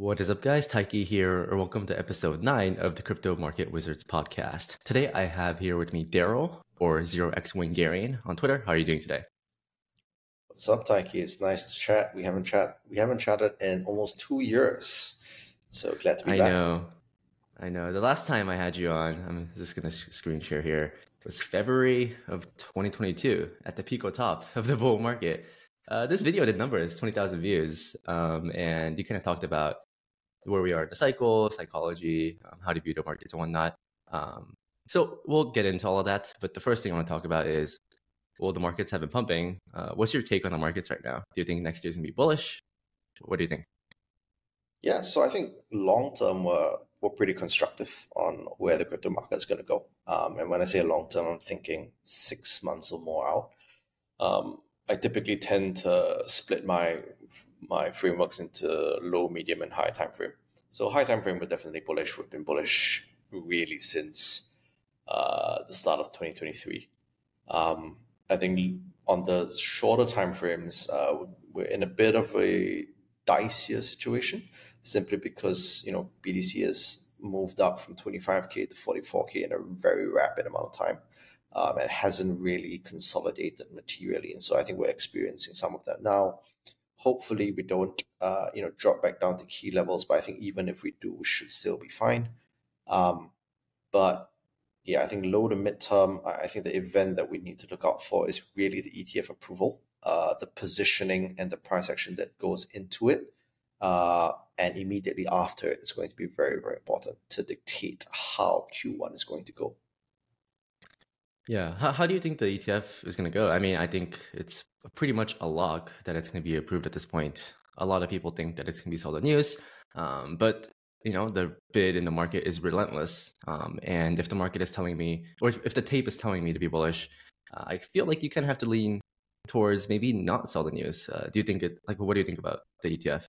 What is up, guys? Taiki here, or welcome to episode 9 of the Crypto Market Wizards podcast. Today I have here with me Darryl, or 0x Wangarian on Twitter. How are you doing today? What's up, Taiki? It's nice to chat. We haven't chat we haven't chatted in almost two years. So glad to be I back. I know. I know. The last time I had you on, I'm just going to screen share here, It was February of 2022 at the Pico top of the bull market. Uh, this video did numbers, 20,000 views. Um, and you kind of talked about where we are in the cycle, psychology, um, how to view the markets and whatnot. Um, so we'll get into all of that. But the first thing I want to talk about is, well, the markets have been pumping. Uh, what's your take on the markets right now? Do you think next year's gonna be bullish? What do you think? Yeah, so I think long term we're, we're pretty constructive on where the crypto market is going to go. Um, and when I say long term, I'm thinking six months or more out. Um, I typically tend to split my my frameworks into low, medium, and high time frame. So high time frame, we're definitely bullish. We've been bullish really since uh, the start of 2023. Um, I think on the shorter time frames, uh, we're in a bit of a dicier situation simply because you know BTC has moved up from 25k to 44k in a very rapid amount of time. Um, and hasn't really consolidated materially, and so I think we're experiencing some of that now hopefully we don't uh, you know drop back down to key levels but i think even if we do we should still be fine. Um, but yeah i think low to midterm i think the event that we need to look out for is really the etf approval uh, the positioning and the price action that goes into it uh, and immediately after it is going to be very very important to dictate how q1 is going to go yeah. How, how do you think the ETF is going to go? I mean, I think it's pretty much a lock that it's going to be approved at this point. A lot of people think that it's going to be sold on news, um, but you know the bid in the market is relentless. Um, and if the market is telling me, or if, if the tape is telling me to be bullish, uh, I feel like you kind of have to lean towards maybe not sell the news. Uh, do you think it? Like, what do you think about the ETF?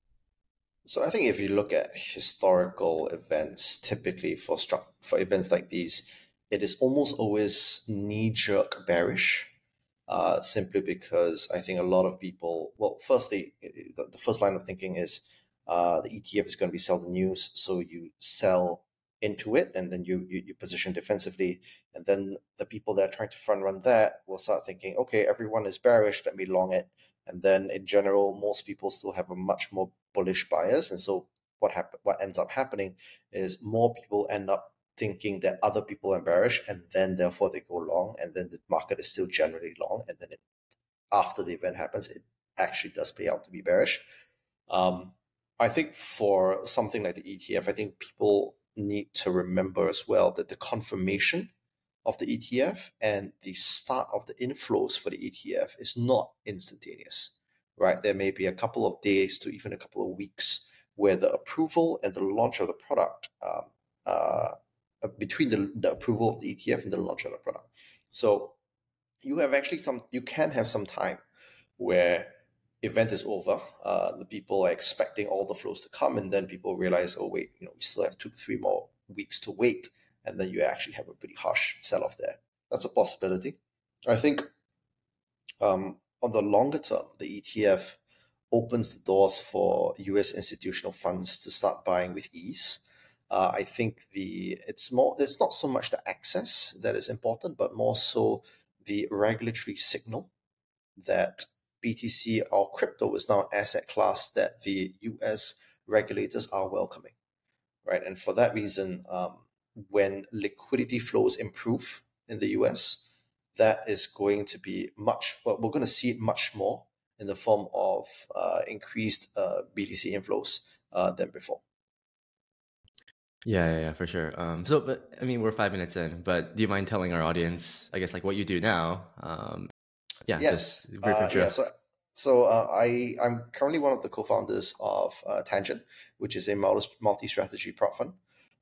So I think if you look at historical events, typically for stru- for events like these, it is almost always knee jerk bearish. Uh, simply because I think a lot of people, well, firstly, the, first line of thinking is uh, the ETF is going to be sell the news, so you sell into it and then you, you, you position defensively. And then the people that are trying to front run that will start thinking, okay, everyone is bearish, let me long it. And then in general, most people still have a much more bullish bias. And so what happen, what ends up happening is more people end up thinking that other people are bearish and then therefore they go long and then the market is still generally long and then it, after the event happens it actually does pay out to be bearish. Um, i think for something like the etf i think people need to remember as well that the confirmation of the etf and the start of the inflows for the etf is not instantaneous right? There may be a couple of days to even a couple of weeks where the approval and the launch of the product um, uh, between the, the approval of the ETF and the launch of the product. So you have actually some, you can have some time where event is over. Uh, the people are expecting all the flows to come, and then people realize, oh wait, you know, we still have two, three more weeks to wait, and then you actually have a pretty harsh sell off there. That's a possibility. I think um, on the longer term, the ETF opens the doors for U.S. institutional funds to start buying with ease. Uh, I think the it's more it's not so much the access that is important, but more so the regulatory signal that BTC or crypto is now an asset class that the US regulators are welcoming, right? And for that reason, um, when liquidity flows improve in the US, that is going to be much. We're going to see it much more in the form of uh, increased uh, BTC inflows uh, than before. Yeah, yeah, yeah, for sure. Um, so, but I mean, we're five minutes in, but do you mind telling our audience, I guess, like what you do now? Um, yeah, yes, uh, yeah. So, so uh, I I'm currently one of the co-founders of uh, Tangent, which is a multi-strategy prop fund.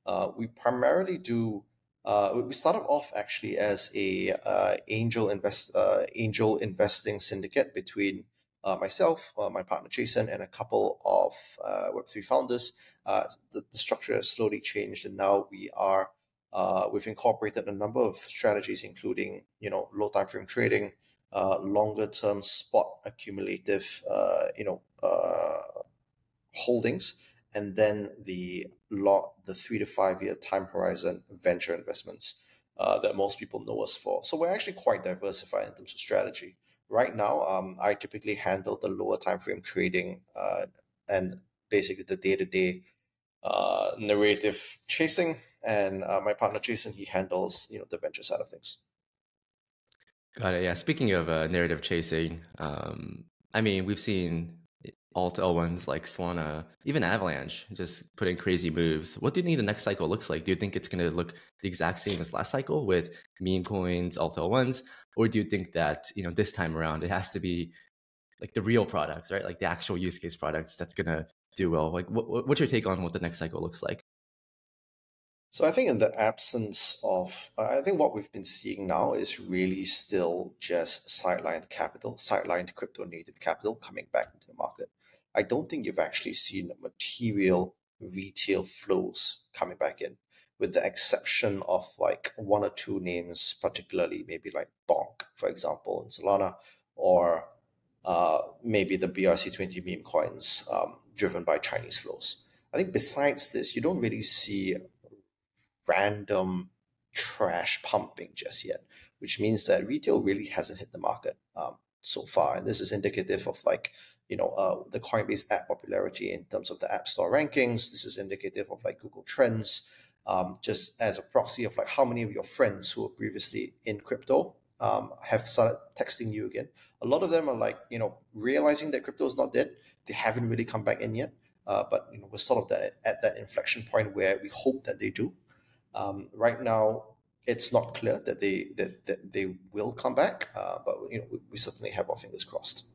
Uh, we primarily do. Uh, we started off actually as a uh, angel invest angel investing syndicate between myself, my partner Jason, and a couple of Web three founders uh, the, the, structure has slowly changed, and now we are uh, we've incorporated a number of strategies, including you know low time frame trading, uh, longer term spot accumulative, uh, you know uh, holdings, and then the lot the three to five year time horizon venture investments that most people know us for. So we're actually quite diversified in terms of strategy. Right now, um, I typically handle the lower time frame trading and basically the day to day narrative chasing, and uh, my partner Jason he handles you know the venture side of things. Got it. Yeah. Speaking of uh, narrative chasing, um, I mean, we've seen alt L1s like Solana, even Avalanche, just putting crazy moves. What do you think the next cycle looks like? Do you think it's going to look the exact same as last cycle with meme coins, alt L1s? Or do you think that, you know, this time around, it has to be like the real products, right? Like the actual use case products that's going to do well. Like what, what's your take on what the next cycle looks like? So I think in the absence of, I think what we've been seeing now is really still just sidelined capital, sidelined crypto native capital coming back into the market. I don't think you've actually seen material retail flows coming back in, with the exception of like one or two names, particularly maybe like Bonk, for example, in Solana, or uh, maybe the BRC20 meme coins um, driven by Chinese flows. I think besides this, you don't really see random trash pumping just yet, which means that retail really hasn't hit the market um, so far. And this is indicative of like you know, uh, the Coinbase app popularity in terms of the App Store rankings. This is indicative of like Google Trends, um, just as a proxy of like how many of your friends who were previously in crypto um, have started texting you again. A lot of them are like, you know, realizing that crypto is not dead. They haven't really come back in yet, uh, but you know, we're sort of that at that inflection point where we hope that they do. Um, right now, it's not clear that they that, that they will come back, uh, but you know, we, we certainly have our fingers crossed.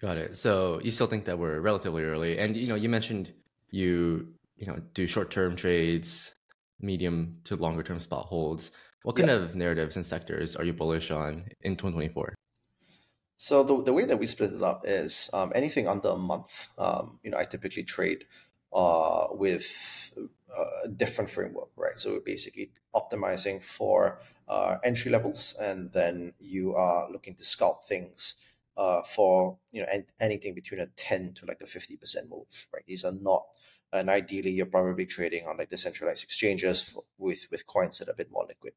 Got it. So you still think that we're relatively early, and you know, you mentioned you you know do short term trades, medium to longer term spot holds. What kind yeah. of narratives and sectors are you bullish on in 2024? So the, the way that we split it up is um, anything under a month. Um, you know, I typically trade uh, with a different framework, right? So we're basically optimizing for uh, entry levels, and then you are looking to scalp things uh, for you know anything between a 10 to like a 50% move right these are not and ideally you're probably trading on like decentralized exchanges for, with with coins that are a bit more liquid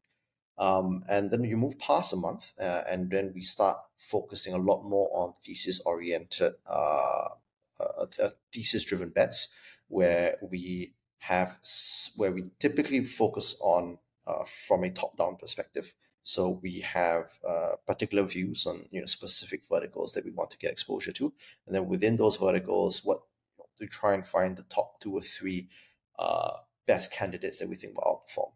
um, and then you move past a month uh, and then we start focusing a lot more on thesis oriented uh, uh, uh thesis driven bets where we have where we typically focus on uh, from a top down perspective so we have uh, particular views on you know specific verticals that we want to get exposure to, and then within those verticals, what we try and find the top two or three best candidates that we think will outperform.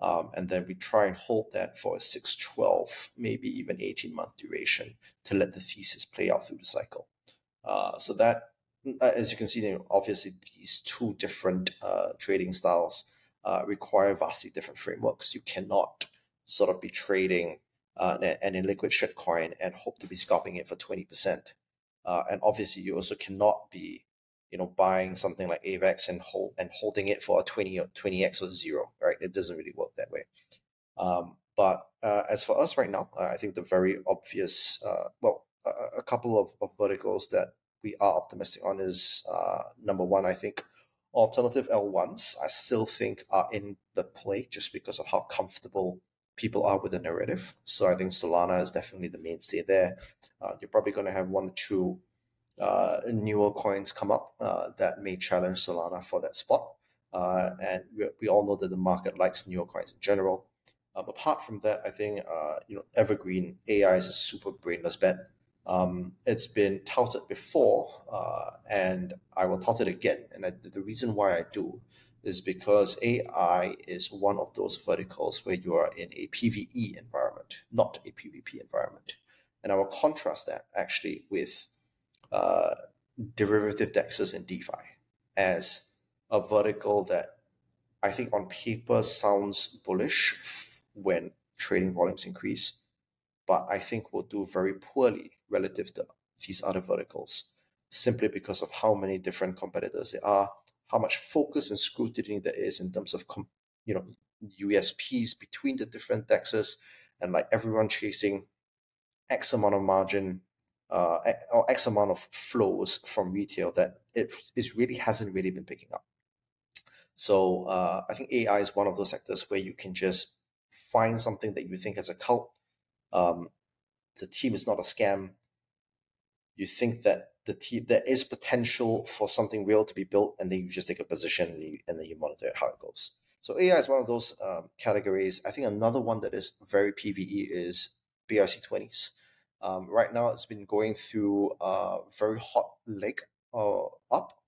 Um, and then we try and hold that for a 6, 12, maybe even 18 month duration to let the thesis play out through the cycle. Uh, so that, uh, as you can see, obviously these two different uh, trading styles uh, require vastly different frameworks. You cannot sort of be trading uh, an illiquid shitcoin and hope to be scalping it for 20%. Uh, and obviously, you also cannot be, you know, buying something like AVAX and hold and holding it for a 20 or 20x or zero, right? It doesn't really work that way. Um, but uh, as for us right now, I think the very obvious, uh, well, a, a, couple of, of verticals that we are optimistic on is uh, number one, I think alternative L1s, I still think are in the play just because of how comfortable people are with the narrative. So I think Solana is definitely the mainstay there. Uh, you're probably going to have one or two uh, newer coins come up uh, that may challenge Solana for that spot. Uh, and we, we, all know that the market likes newer coins in general. Um, apart from that, I think uh, you know Evergreen AI is a super brainless bet. Um, it's been touted before, uh, and I will tout it again. And I, the reason why I do is because AI is one of those verticals where you are in a PVE environment, not a PvP environment. And I will contrast that actually with uh, derivative dexes in DeFi as a vertical that I think on paper sounds bullish when trading volumes increase, but I think will do very poorly relative to these other verticals simply because of how many different competitors there are how much focus and scrutiny there is in terms of you know USPs between the different dexes and like everyone chasing X amount of margin uh, or X amount of flows from retail that it is really hasn't really been picking up. So uh, I think AI is one of those sectors where you can just find something that you think as a cult. Um, the team is not a scam. You think that the team there is potential for something real to be built, and then you just take a position and, you, and then you monitor it, how it goes. So AI is one of those um, categories. I think another one that is very PVE is BRC20s. Um, right now, it's been going through a very hot leg uh, up.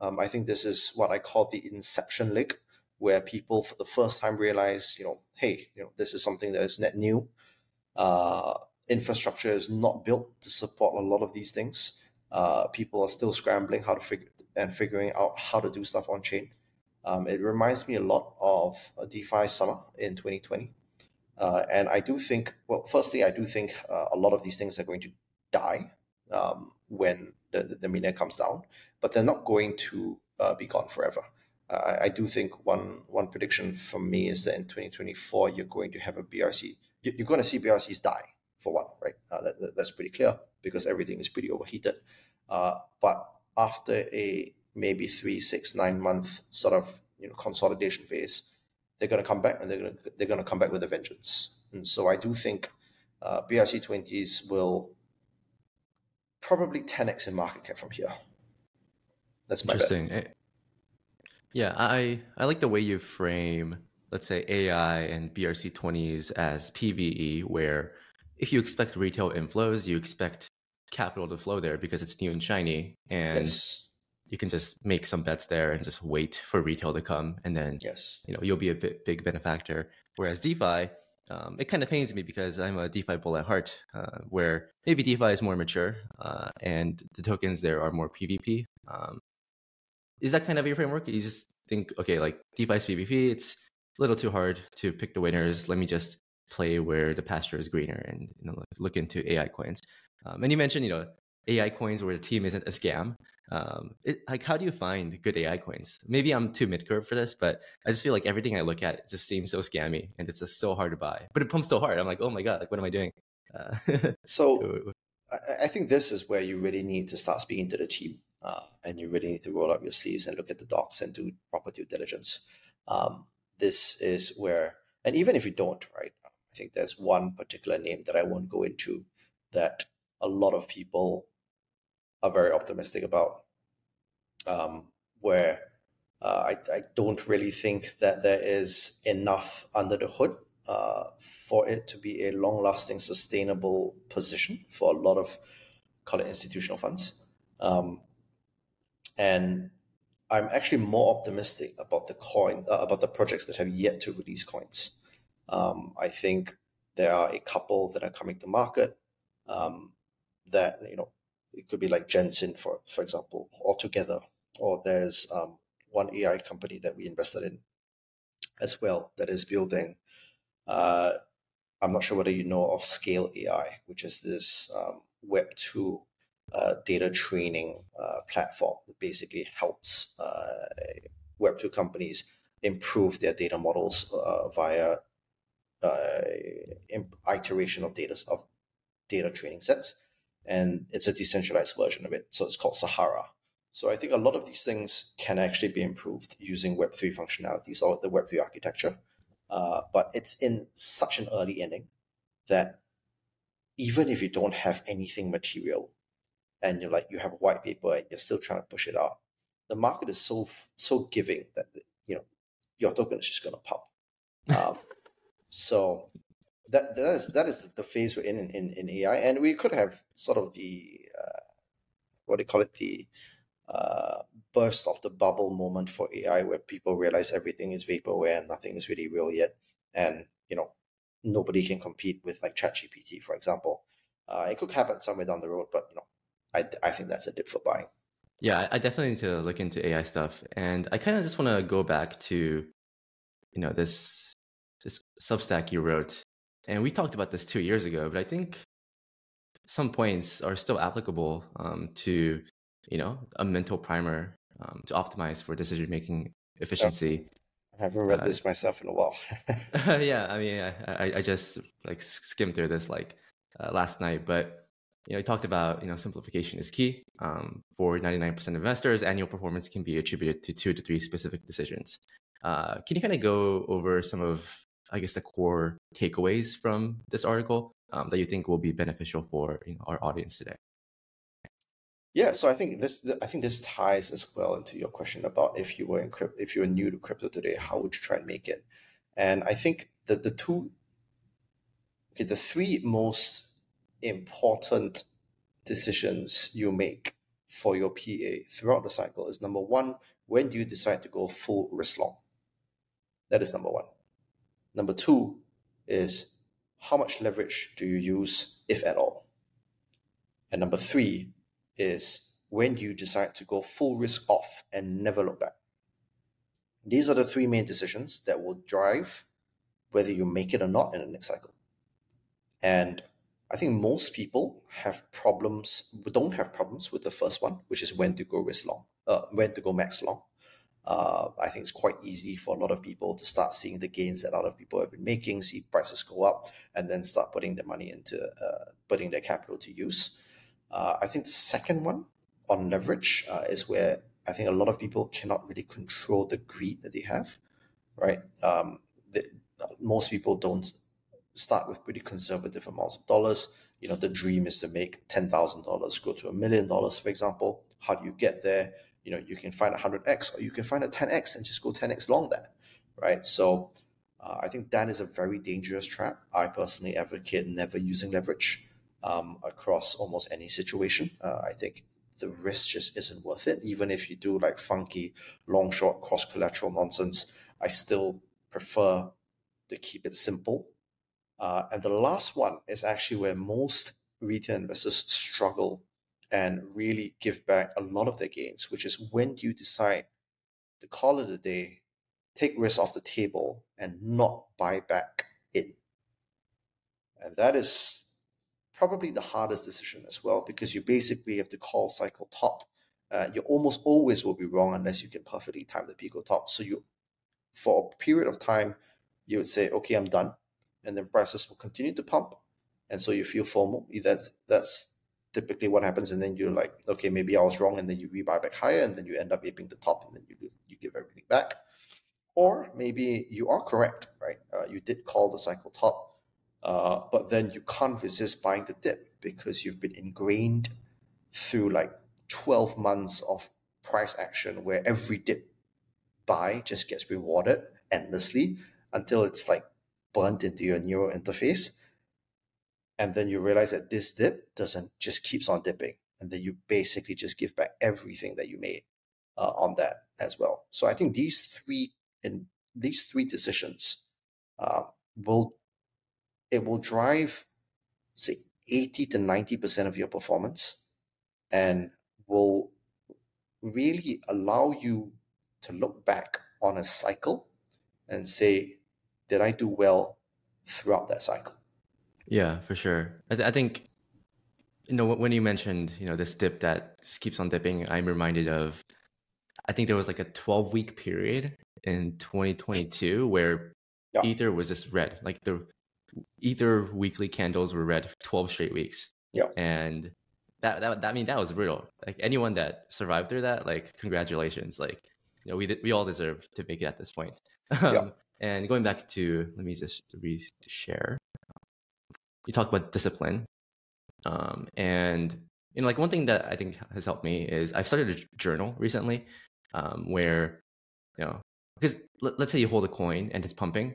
Um, I think this is what I call the inception leg, where people for the first time realize, you know, hey, you know, this is something that is net new. Uh, infrastructure is not built to support a lot of these things. Uh, people are still scrambling how to figure and figuring out how to do stuff on chain. Um, it reminds me a lot of DeFi summer in 2020. Uh, and I do think, well, firstly, I do think uh, a lot of these things are going to die um, when the, the, the comes down, but they're not going to uh, be gone forever. Uh, I do think one one prediction from me is that in 2024 you're going to have a BRC. You're going to see BRCs die for one, right? Uh, that, that, that's pretty clear because everything is pretty overheated. Uh, but after a maybe three, six, nine month sort of you know consolidation phase, they're going to come back and they're going to they're going to come back with a vengeance. And so I do think uh, BRC twenties will probably 10x in market cap from here. That's my interesting. Bet. Eh, yeah, I I like the way you frame let's say AI and BRC twenties as PVE, where if you expect retail inflows, you expect capital to flow there because it's new and shiny, and yes. You can just make some bets there and just wait for retail to come, and then yes, you know you'll be a bit, big benefactor. Whereas DeFi, um, it kind of pains me because I'm a DeFi bull at heart, uh, where maybe DeFi is more mature uh, and the tokens there are more PvP. Um, is that kind of your framework? You just think, okay, like DeFi is PvP, it's a little too hard to pick the winners. Let me just play where the pasture is greener and you know look into AI coins. Um, and you mentioned, you know, AI coins where the team isn't a scam. Um, it, like, how do you find good AI coins? Maybe I'm too mid curve for this, but I just feel like everything I look at just seems so scammy and it's just so hard to buy. But it pumps so hard. I'm like, oh my god, like what am I doing? Uh, so I think this is where you really need to start speaking to the team, uh, and you really need to roll up your sleeves and look at the docs and do proper due diligence. Um, this is where, and even if you don't, right? I think there's one particular name that I won't go into that a lot of people are very optimistic about, um, where uh, I, I don't really think that there is enough under the hood uh, for it to be a long lasting, sustainable position for a lot of, call it institutional funds. Um, and I'm actually more optimistic about the coin, uh, about the projects that have yet to release coins. Um, I think there are a couple that are coming to market um, that you know it could be like Gensyn for for example, altogether, or there's um, one AI company that we invested in as well that is building. Uh, I'm not sure whether you know of Scale AI, which is this um, Web two uh, data training uh, platform that basically helps uh, Web two companies improve their data models uh, via uh, iteration of data of data training sets, and it's a decentralized version of it. So it's called Sahara. So I think a lot of these things can actually be improved using Web three functionalities or the Web three architecture, uh, but it's in such an early inning that even if you don't have anything material and you're like you have a white paper and you're still trying to push it out, the market is so so giving that you know your token is just going to pop. Um, so that that is that is the phase we're in in, in, in AI, and we could have sort of the uh, what do you call it? The uh, burst of the bubble moment for AI, where people realize everything is vaporware and nothing is really real yet, and you know nobody can compete with like ChatGPT, for example. Uh, it could happen somewhere down the road, but you know, I I think that's a dip for buying. Yeah, I definitely need to look into AI stuff, and I kind of just want to go back to, you know, this this Substack you wrote, and we talked about this two years ago, but I think some points are still applicable um, to you know a mental primer um, to optimize for decision making efficiency. I haven't read uh, this myself in a while. yeah, I mean, I, I, just like skimmed through this like uh, last night, but you know, you talked about you know simplification is key. Um, for 99% of investors, annual performance can be attributed to two to three specific decisions. Uh, can you kind of go over some of, I guess, the core takeaways from this article um, that you think will be beneficial for you know, our audience today? Yeah, so I think this I think this ties as well into your question about if you were in crypto, if you were new to crypto today, how would you try and make it? And I think that the two, okay, the three most important decisions you make for your PA throughout the cycle is number one, when do you decide to go full risk long? That is number one. Number two is how much leverage do you use, if at all? And number three is when you decide to go full risk off and never look back. These are the three main decisions that will drive whether you make it or not in the next cycle. And I think most people have problems, don't have problems with the first one, which is when to go risk long, uh, when to go max long. Uh, I think it's quite easy for a lot of people to start seeing the gains that other people have been making, see prices go up, and then start putting their money into uh, putting their capital to use. Uh, I think the second one on leverage uh, is where I think a lot of people cannot really control the greed that they have, right? Um, the, most people don't start with pretty conservative amounts of dollars. You know, the dream is to make ten thousand dollars go to a million dollars, for example. How do you get there? You know, you can find a hundred x, or you can find a ten x and just go ten x long that, right? So, uh, I think that is a very dangerous trap. I personally advocate never using leverage um, across almost any situation. Uh, I think the risk just isn't worth it. Even if you do like funky long short cross collateral nonsense, I still prefer to keep it simple. Uh, and the last one is actually where most retail investors struggle and really give back a lot of their gains, which is when you decide to call it a day, take risk off the table, and not buy back in. And that is probably the hardest decision as well because you basically have to call cycle top. Uh, you almost always will be wrong unless you can perfectly time the pico top. So you, for a period of time, you would say, okay, I'm done, and then prices will continue to pump, and so you feel FOMO. That's that's typically what happens, and then you're like, okay, maybe I was wrong, and then you rebuy back higher, and then you end up aping the top, and then you you give everything back. Or maybe you are correct, right? Uh, you did call the cycle top, uh, but then you can't resist buying the dip because you've been ingrained through like 12 months of price action where every dip buy just gets rewarded endlessly until it's like burnt into your neural interface. And then you realize that this dip doesn't just keeps on dipping. And then you basically just give back everything that you made uh, on that as well. So I think these three in these three decisions uh, will it will drive, say, 80 to 90% of your performance and will really allow you to look back on a cycle and say, did I do well throughout that cycle? Yeah, for sure. I, th- I think, you know, when you mentioned, you know, this dip that just keeps on dipping, I'm reminded of, I think there was like a 12 week period in 2022 where yeah. Ether was just red. Like the Ether weekly candles were red 12 straight weeks. Yeah. And that, that, that I mean, that was brutal. Like anyone that survived through that, like, congratulations. Like, you know, we did, we all deserve to make it at this point. Um, yeah. and going back to, let me just re-share. You talked about discipline. Um, and, you know, like one thing that I think has helped me is I've started a journal recently um, where, you know, because let's say you hold a coin and it's pumping.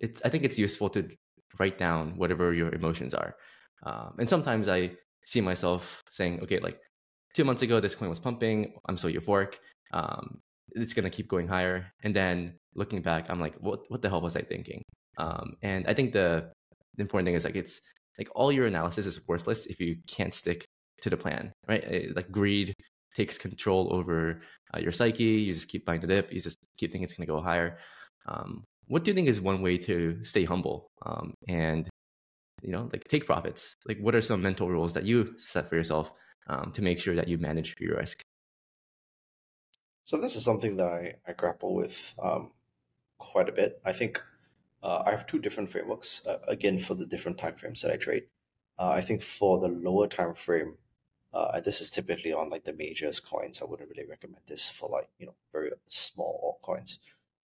It's, I think it's useful to write down whatever your emotions are. Um, and sometimes I see myself saying, okay, like two months ago, this coin was pumping. I'm so euphoric. Um, it's going to keep going higher. And then looking back, I'm like, what, what the hell was I thinking? Um, and I think the, the important thing is like, it's like all your analysis is worthless if you can't stick to the plan, right? Eh, like greed takes control over uh, your psyche. You just keep buying the dip. You just keep thinking it's going to go higher. Um, what do you think is one way to stay humble? Um, and you know like take profits. Like what are some mental rules that you set for yourself um, to make sure that you manage your risk? So this is something that i, I grapple with um, quite a bit. I think uh, i have two different frameworks uh, again for the different time frames that i trade. Uh, I think for the lower time frame, uh, this is typically on like the majors coins. I wouldn't really recommend this for like you know very small altcoins.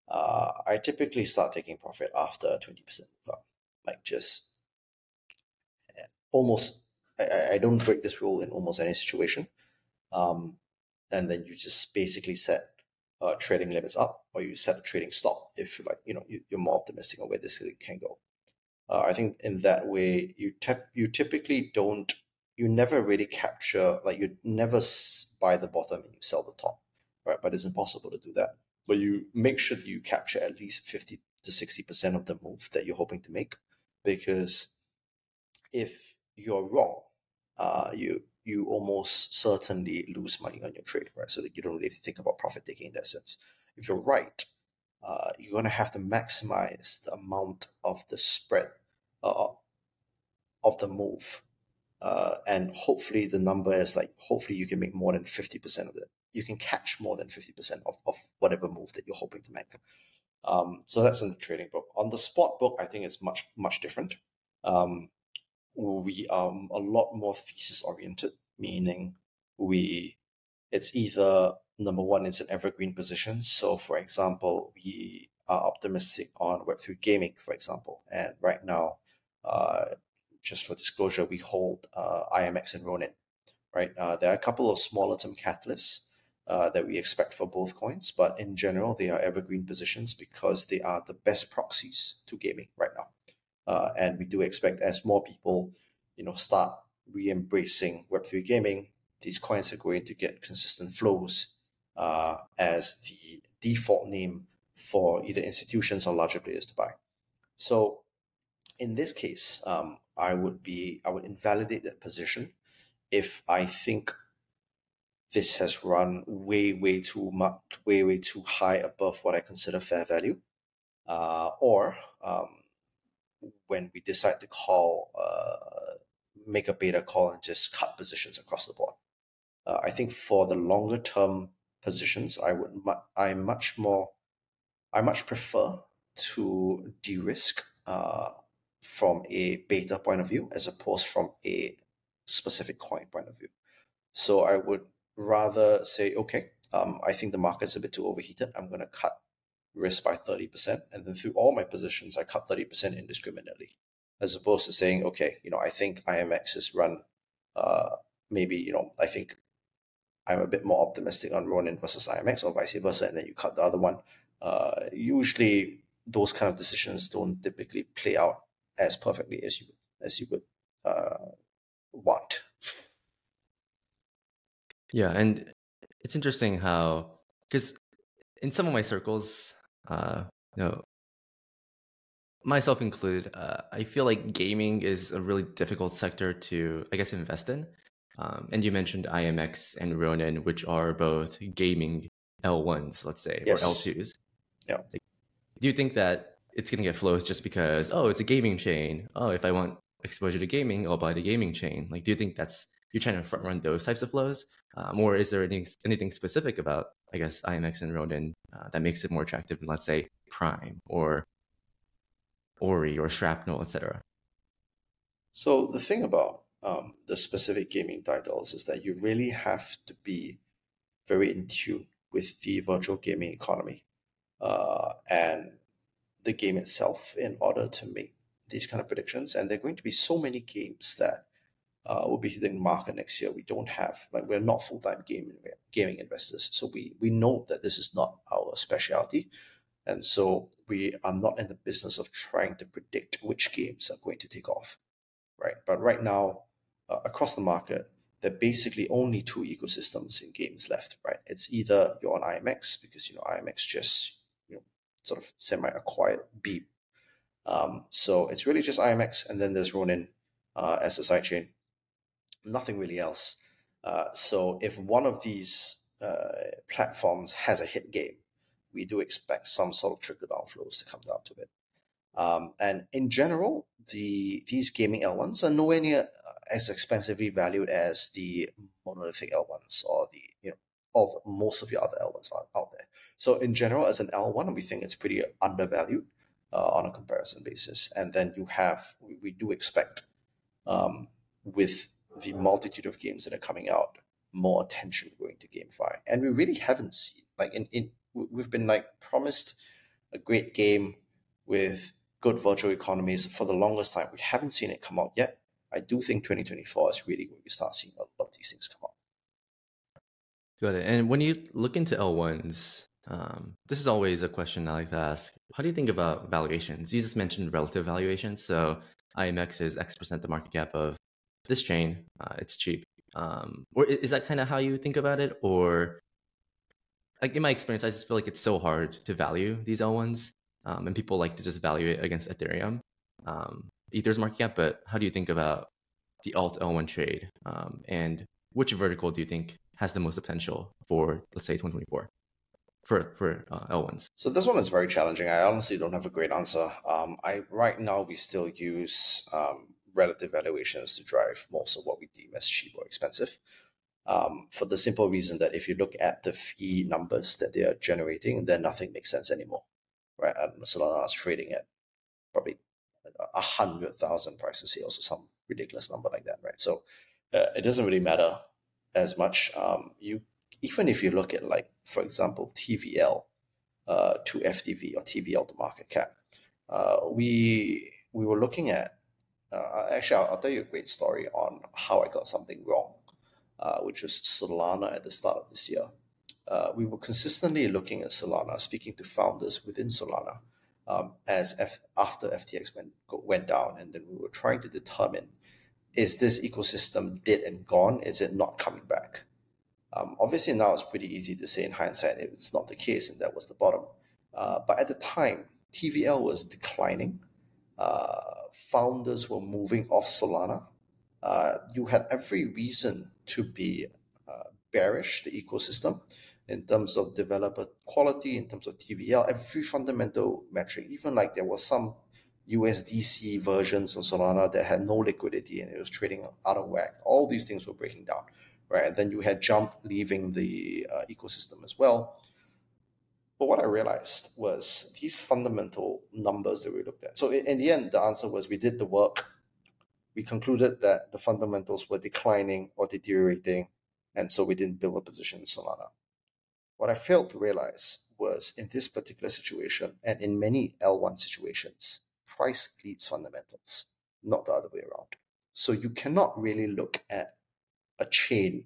Uh, I typically start taking profit after twenty percent like just almost. I, I don't break this rule in almost any situation, um, and then you just basically set uh, trading limits up, or you set a trading stop if like. You know you, you're more optimistic on where this can go. Uh, I think in that way, you te- you typically don't you never really capture like you never buy the bottom and you sell the top right but it's impossible to do that but you make sure that you capture at least 50 to 60% of the move that you're hoping to make. Because if you're wrong uh, you you almost certainly lose money on your trade right? So that you don't really think about profit taking in that sense. If you're right uh, you're going to have to maximize the amount of the spread uh, of the move uh, and hopefully the number is like hopefully you can make more than 50% of it you can catch more than 50% of, of whatever move that you're hoping to make. Um, so that's in the trading book. On the spot book i think it's much much different. Um, we are a lot more thesis oriented meaning we it's either number one it's an evergreen position. So for example we are optimistic on web3 gaming for example. And right now uh, just for disclosure, we hold uh, IMX and Ronin, right? Uh, there are a couple of smaller term catalysts uh, that we expect for both coins, but in general, they are evergreen positions because they are the best proxies to gaming right now. Uh, and we do expect as more people, you know, start re-embracing Web3 gaming, these coins are going to get consistent flows uh, as the default name for either institutions or larger players to buy. So in this case, um, I would be I would invalidate that position if I think this has run way way too much way way too high above what I consider fair value, uh, or um, when we decide to call uh, make a beta call and just cut positions across the board. Uh, I think for the longer term positions, I would mu- I much more I much prefer to de-risk uh, from a beta point of view as opposed from a specific coin point of view. So I would rather say, okay, um, I think the market's a bit too overheated. I'm going to cut risk by 30%. And then through all my positions, I cut 30% indiscriminately, as opposed to saying, okay, you know, I think IMX has run, uh, maybe, you know, I think I'm a bit more optimistic on Ronin versus IMX or vice versa. And then you cut the other one. Uh, usually those kind of decisions don't typically play out as perfectly as you as you would uh, want. Yeah, and it's interesting how because in some of my circles, uh, you know, myself included, uh, I feel like gaming is a really difficult sector to, I guess, invest in. Um, and you mentioned IMX and Ronin, which are both gaming L1s, let's say, yes. or L2s. Yeah. Like, do you think that it's gonna get flows just because oh it's a gaming chain. Oh, if I want exposure to gaming, I'll buy the gaming chain. Like, do you think that's you're trying to front run those types of flows, um, or is there anything anything specific about I guess IMX and Ronin uh, that makes it more attractive than let's say Prime or Ori or Shrapnel, etc. So the thing about um, the specific gaming titles is that you really have to be very in tune with the virtual gaming economy. Uh, and the game itself in order to make these kind of predictions. And there are going to be so many games that uh, will be hitting the market next year. We don't have like we're not full time gaming gaming investors, so we we know that this is not our specialty, and so we are not in the business of trying to predict which games are going to take off, right? But right now, uh, across the market, there are basically only two ecosystems in games left, right? It's either you're on IMX because you know IMX just you know sort of semi-acquired Beep. Um, so it's really just IMX, and then there's Ronin uh, as a sidechain. Nothing really else. Uh, so if one of these uh, platforms has a hit game, we do expect some sort of trickle down flows to come down to it. Um, and in general, the these gaming L1s are nowhere near as expensively valued as the monolithic L1s or the you know of most of your other L1s out, out there. So in general, as an L1, we think it's pretty undervalued uh, on a comparison basis. And then you have, we, we do expect um, with the multitude of games that are coming out, more attention going to GameFi. And we really haven't seen like in, in we've been like promised a great game with good virtual economies for the longest time. We haven't seen it come out yet. I do think 2024 is really when we start seeing a lot of these things come out. Got it. And when you look into L1s, um, this is always a question I like to ask. How do you think about valuations? You just mentioned relative valuations. So IMX is X percent the market cap of this chain. Uh, it's cheap. Um, or is that kind of how you think about it? Or like in my experience, I just feel like it's so hard to value these L1s. Um, and people like to just value it against Ethereum, um, Ether's market cap. But how do you think about the alt L1 trade? Um, and which vertical do you think has the most potential for, let's say, 2024? for for uh, L1s? So this one is very challenging. I honestly don't have a great answer. Um, I right now we still use um, relative valuations to drive most of what we deem as cheap or expensive. Um, for the simple reason that if you look at the fee numbers that they are generating, then nothing makes sense anymore, right? And Solana is trading at probably a hundred thousand price of sales or some ridiculous number like that, right? So uh, it doesn't really matter as much. Um, you even if you look at like, for example, TVL uh, to FDV or TVL to market cap, uh, we we were looking at. Uh, actually, I'll, I'll, tell you a great story on how I got something wrong, uh, which was Solana at the start of this year. Uh, we were consistently looking at Solana, speaking to founders within Solana, um, as F- after FTX went went down, and then we were trying to determine is this ecosystem dead and gone? Is it not coming back? Um, obviously, now it's pretty easy to say in hindsight it's not the case, and that was the bottom. Uh, but at the time, TVL was declining. Uh, founders were moving off Solana. Uh, you had every reason to be uh, bearish the ecosystem in terms of developer quality, in terms of TVL, every fundamental metric. Even like there was some USDC versions of Solana that had no liquidity and it was trading out of whack. All these things were breaking down right? And then you had Jump leaving the uh, ecosystem as well. But what I realized was these fundamental numbers that we looked at. So in, in the end, the answer was we did the work. We concluded that the fundamentals were declining or deteriorating, and so we didn't build a position in Solana. What I failed to realize was in this particular situation and in many L1 situations, price leads fundamentals, not the other way around. So you cannot really look at a chain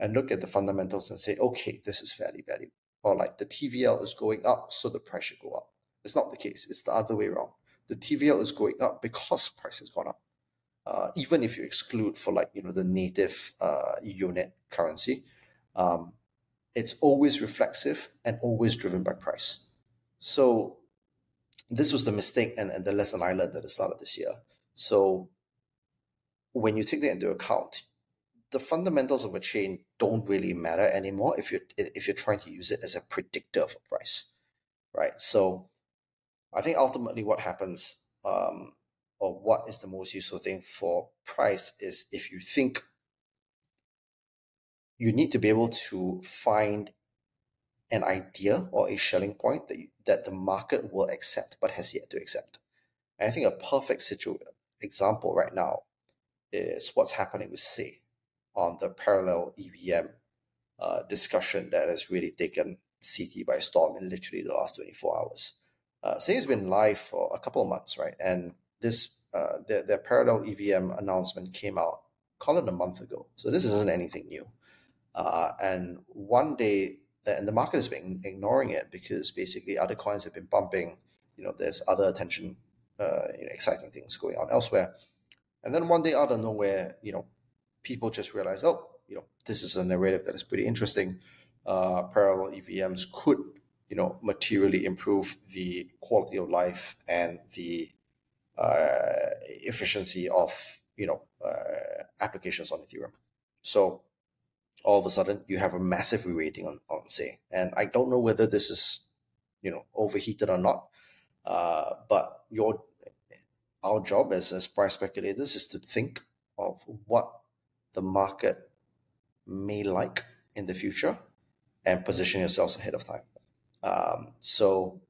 and look at the fundamentals and say, okay, this is fairly valuable. Or like the TVL is going up, so the price should go up. It's not the case. It's the other way around. The TVL is going up because price has gone up. Uh, even if you exclude for like you know the native uh, unit currency, um, it's always reflexive and always driven by price. So this was the mistake and, and the lesson I learned at the start of this year. So when you take that into account, the fundamentals of a chain don't really matter anymore if you're if you're trying to use it as a predictor of a price, right? So, I think ultimately what happens, um, or what is the most useful thing for price is if you think you need to be able to find an idea or a selling point that you, that the market will accept but has yet to accept. And I think a perfect situ- example right now is what's happening with Sei on the parallel EVM uh, discussion that has really taken CT by storm in literally the last 24 hours. Uh, Sei has been live for a couple of months, right? And this uh, their, their parallel EVM announcement came out, call it a month ago. So this isn't anything new. Uh, and one day, and the market has been ignoring it because basically other coins have been bumping. You know, there's other attention, uh, you know, exciting things going on elsewhere. And then one day out of nowhere, you know, people just realize, oh, you know, this is a narrative that is pretty interesting. Uh, parallel EVMs could, you know, materially improve the quality of life and the uh, efficiency of, you know, uh, applications on Ethereum. So all of a sudden, you have a massive re-rating on, on Sei. And I don't know whether this is, you know, overheated or not. Uh, but your our job as, as price speculators is to think of what the market may like in the future and position yourselves ahead of time. Um, so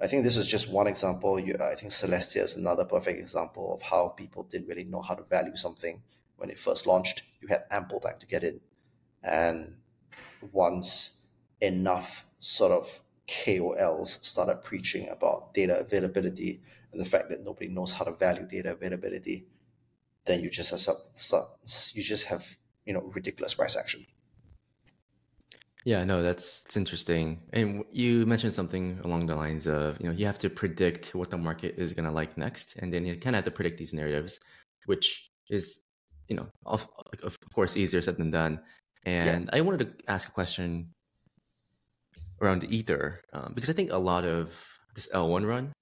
I think this is just one example. You, I think Celestia is another perfect example of how people didn't really know how to value something when it first launched, you had ample time to get in. And once enough sort of KOLs started preaching about data availability and the fact that nobody knows how to value data availability, then you just have you just have you know ridiculous price action. Yeah, no, that's it's interesting. And you mentioned something along the lines of, you know, you have to predict what the market is going to like next, and then you kind of have to predict these narratives, which is, you know, of, of course, easier said than done. And yeah. I wanted to ask a question around Ether um, because I think a lot of this L1 run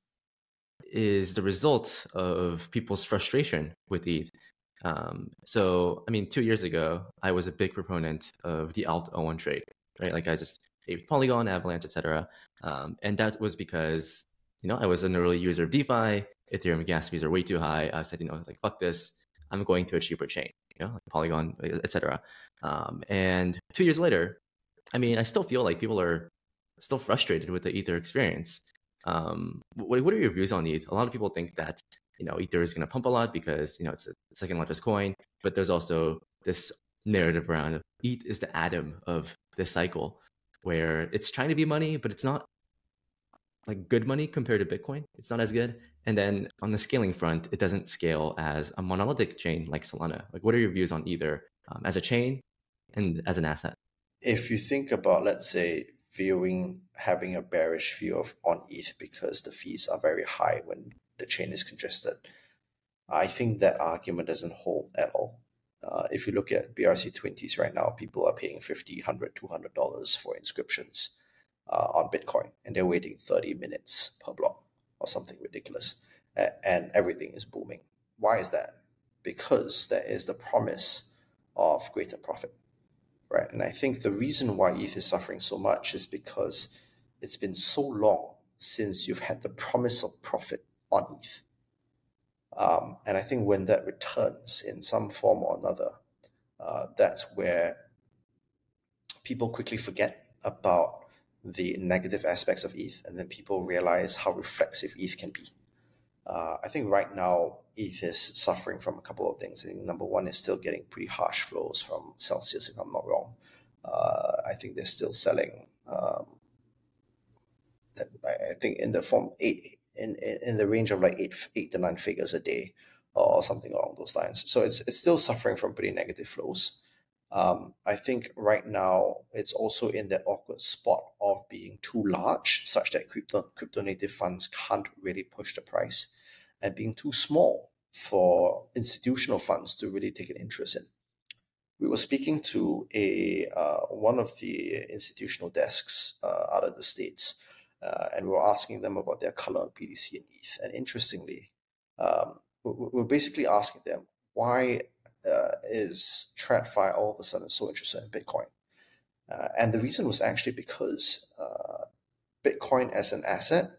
is the result of people's frustration with ETH. Um, so, I mean, two years ago, I was a big proponent of the Alt L1 trade right? Like I just ate Polygon, Avalanche, etc. Um, and that was because you know I was an early user of DeFi. Ethereum gas fees are way too high. I said, you know, like fuck this. I'm going to a cheaper chain, you know, like Polygon, etc. Um, and two years later, I mean, I still feel like people are still frustrated with the Ether experience. Um, what, what are your views on ETH? A lot of people think that you know Ether is going to pump a lot because you know it's the second largest coin, but there's also this narrative around ETH is the atom of this cycle where it's trying to be money, but it's not like good money compared to Bitcoin. It's not as good. And then on the scaling front, it doesn't scale as a monolithic chain like Solana. Like, what are your views on Ether um, as a chain and as an asset? If you think about, let's say, viewing having a bearish view of on ETH because the fees are very high when the chain is congested, I think that argument doesn't hold at all. Uh, if you look at BRC20s right now, people are paying 50 100 $200 for inscriptions uh, on Bitcoin, and they're waiting 30 minutes per block or something ridiculous. and everything is booming. Why is that? Because there is the promise of greater profit, right? And I think the reason why ETH is suffering so much is because it's been so long since you've had the promise of profit on ETH um, and I think when that returns in some form or another, uh, that's where people quickly forget about the negative aspects of ETH, and then people realize how reflexive ETH can be. Uh, I think right now ETH is suffering from a couple of things. I think number one is still getting pretty harsh flows from Celsius, if I'm not wrong. Uh, I think they're still selling. Um, I think in the form eight in, in the range of like eight eight to nine figures a day or something along those lines. So it's it's still suffering from pretty negative flows. Um, I think right now it's also in that awkward spot of being too large, such that crypto crypto native funds can't really push the price, and being too small for institutional funds to really take an interest in. We were speaking to a uh, one of the institutional desks uh, out of the states, uh, and we were asking them about their color on BTC and ETH. And interestingly, um, we're basically asking them why uh, is TradFi all of a sudden so interested in Bitcoin? Uh, and the reason was actually because uh, Bitcoin as an asset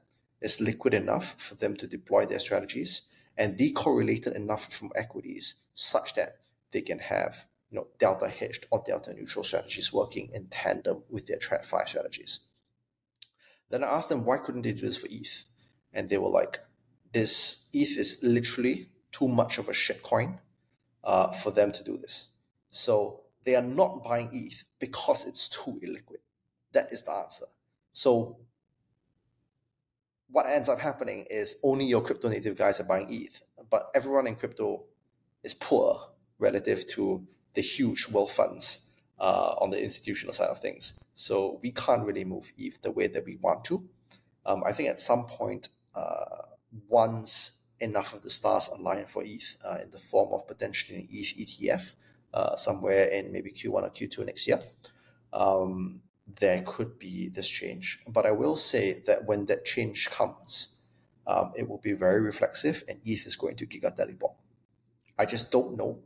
is liquid enough for them to deploy their strategies and decorrelated enough from equities such that they can have you know delta hedged or delta neutral strategies working in tandem with their TradFi strategies. Then I asked them why couldn't they do this for ETH, and they were like, "This ETH is literally too much of a shitcoin uh, for them to do this. So they are not buying ETH because it's too illiquid. That is the answer. So what ends up happening is only your crypto native guys are buying ETH, but everyone in crypto is poor relative to the huge wealth funds uh, on the institutional side of things. So we can't really move ETH the way that we want to. Um, I think at some point, uh, once enough of the stars align for ETH uh, in the form of potentially an ETH ETF uh, somewhere in maybe Q1 or Q2 next year, um, there could be this change. But I will say that when that change comes, um, it will be very reflexive and ETH is going to giga bomb. I just don't know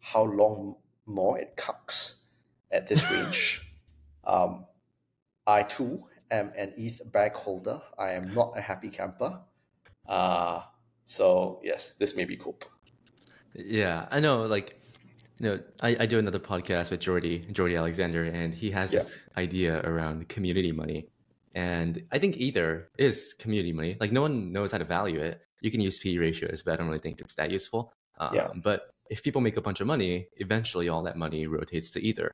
how long more it cucks at this range. um, I too am an ETH bag holder. I am not a happy camper. Uh, so yes, this may be cool. Yeah, I know. Like, you know, I, I do another podcast with Jordy, Jordy Alexander, and he has yeah. this idea around community money. And I think Ether is community money. Like, no one knows how to value it. You can use P ratios, but I don't really think it's that useful. Um, yeah. But if people make a bunch of money, eventually all that money rotates to Ether.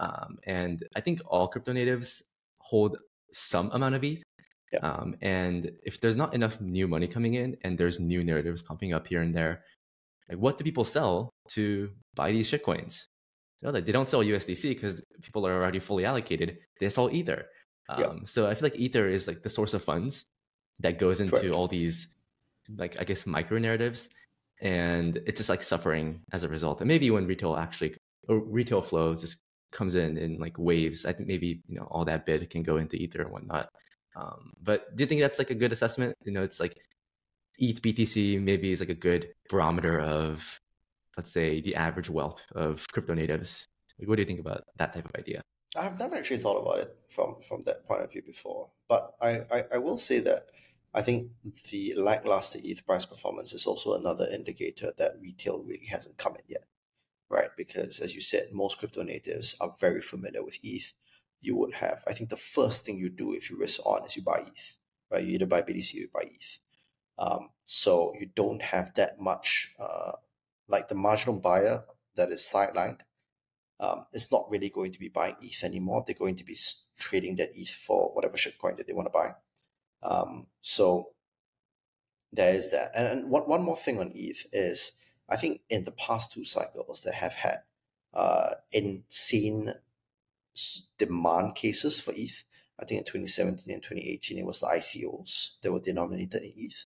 Um, and I think all crypto natives hold some amount of ETH. Yeah. Um, and if there's not enough new money coming in and there's new narratives popping up here and there, like what do people sell to buy these shitcoins? You know, like they don't sell USDC because people are already fully allocated. They sell Ether. Um, Yeah. So I feel like Ether is like the source of funds that goes into Correct. all these, like I guess micro narratives, and it's just like suffering as a result. And maybe when retail actually or retail flow just comes in in like waves, I think maybe you know all that bid can go into Ether and whatnot. Um, but do you think that's like a good assessment? You know, it's like ETH BTC maybe is like a good barometer of, let's say, the average wealth of crypto natives. Like, what do you think about that type of idea? I've never actually thought about it from from that point of view before, but I, I, I will say that I think the lackluster ETH price performance is also another indicator that retail really hasn't come in yet, right? Because as you said, most crypto natives are very familiar with ETH. You would have, I think, the first thing you do if you risk on is you buy ETH, right? You either buy BTC or you buy ETH. Um, so you don't have that much, uh, like the marginal buyer that is sidelined um, is not really going to be buying ETH anymore. They're going to be trading that ETH for whatever shitcoin that they want to buy. Um, so there is that. And, and one, one more thing on ETH is I think in the past two cycles that have had uh, insane demand cases for ETH. I think in 2017 and 2018 it was the ICOs that were denominated in ETH.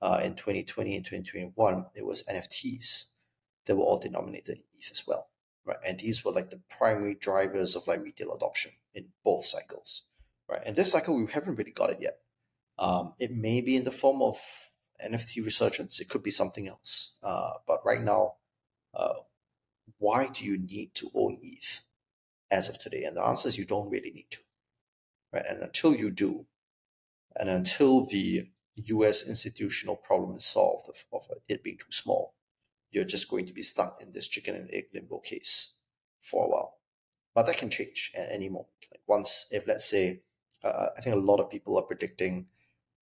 Uh, in 2020 and 2021 it was NFTs that were all denominated in ETH as well right? And these were like the primary drivers of like retail adoption in both cycles, right? And this cycle we haven't really got it yet. Um, it may be in the form of NFT resurgence. It could be something else. Uh, but right now, uh, why do you need to own ETH as of today? And the answer is you don't really need to, right? And until you do, and until the U.S. institutional problem is solved of, of it being too small, you're just going to be stuck in this chicken and egg limbo case for a while. But that can change at any moment. Like once, if let's say, uh, I think a lot of people are predicting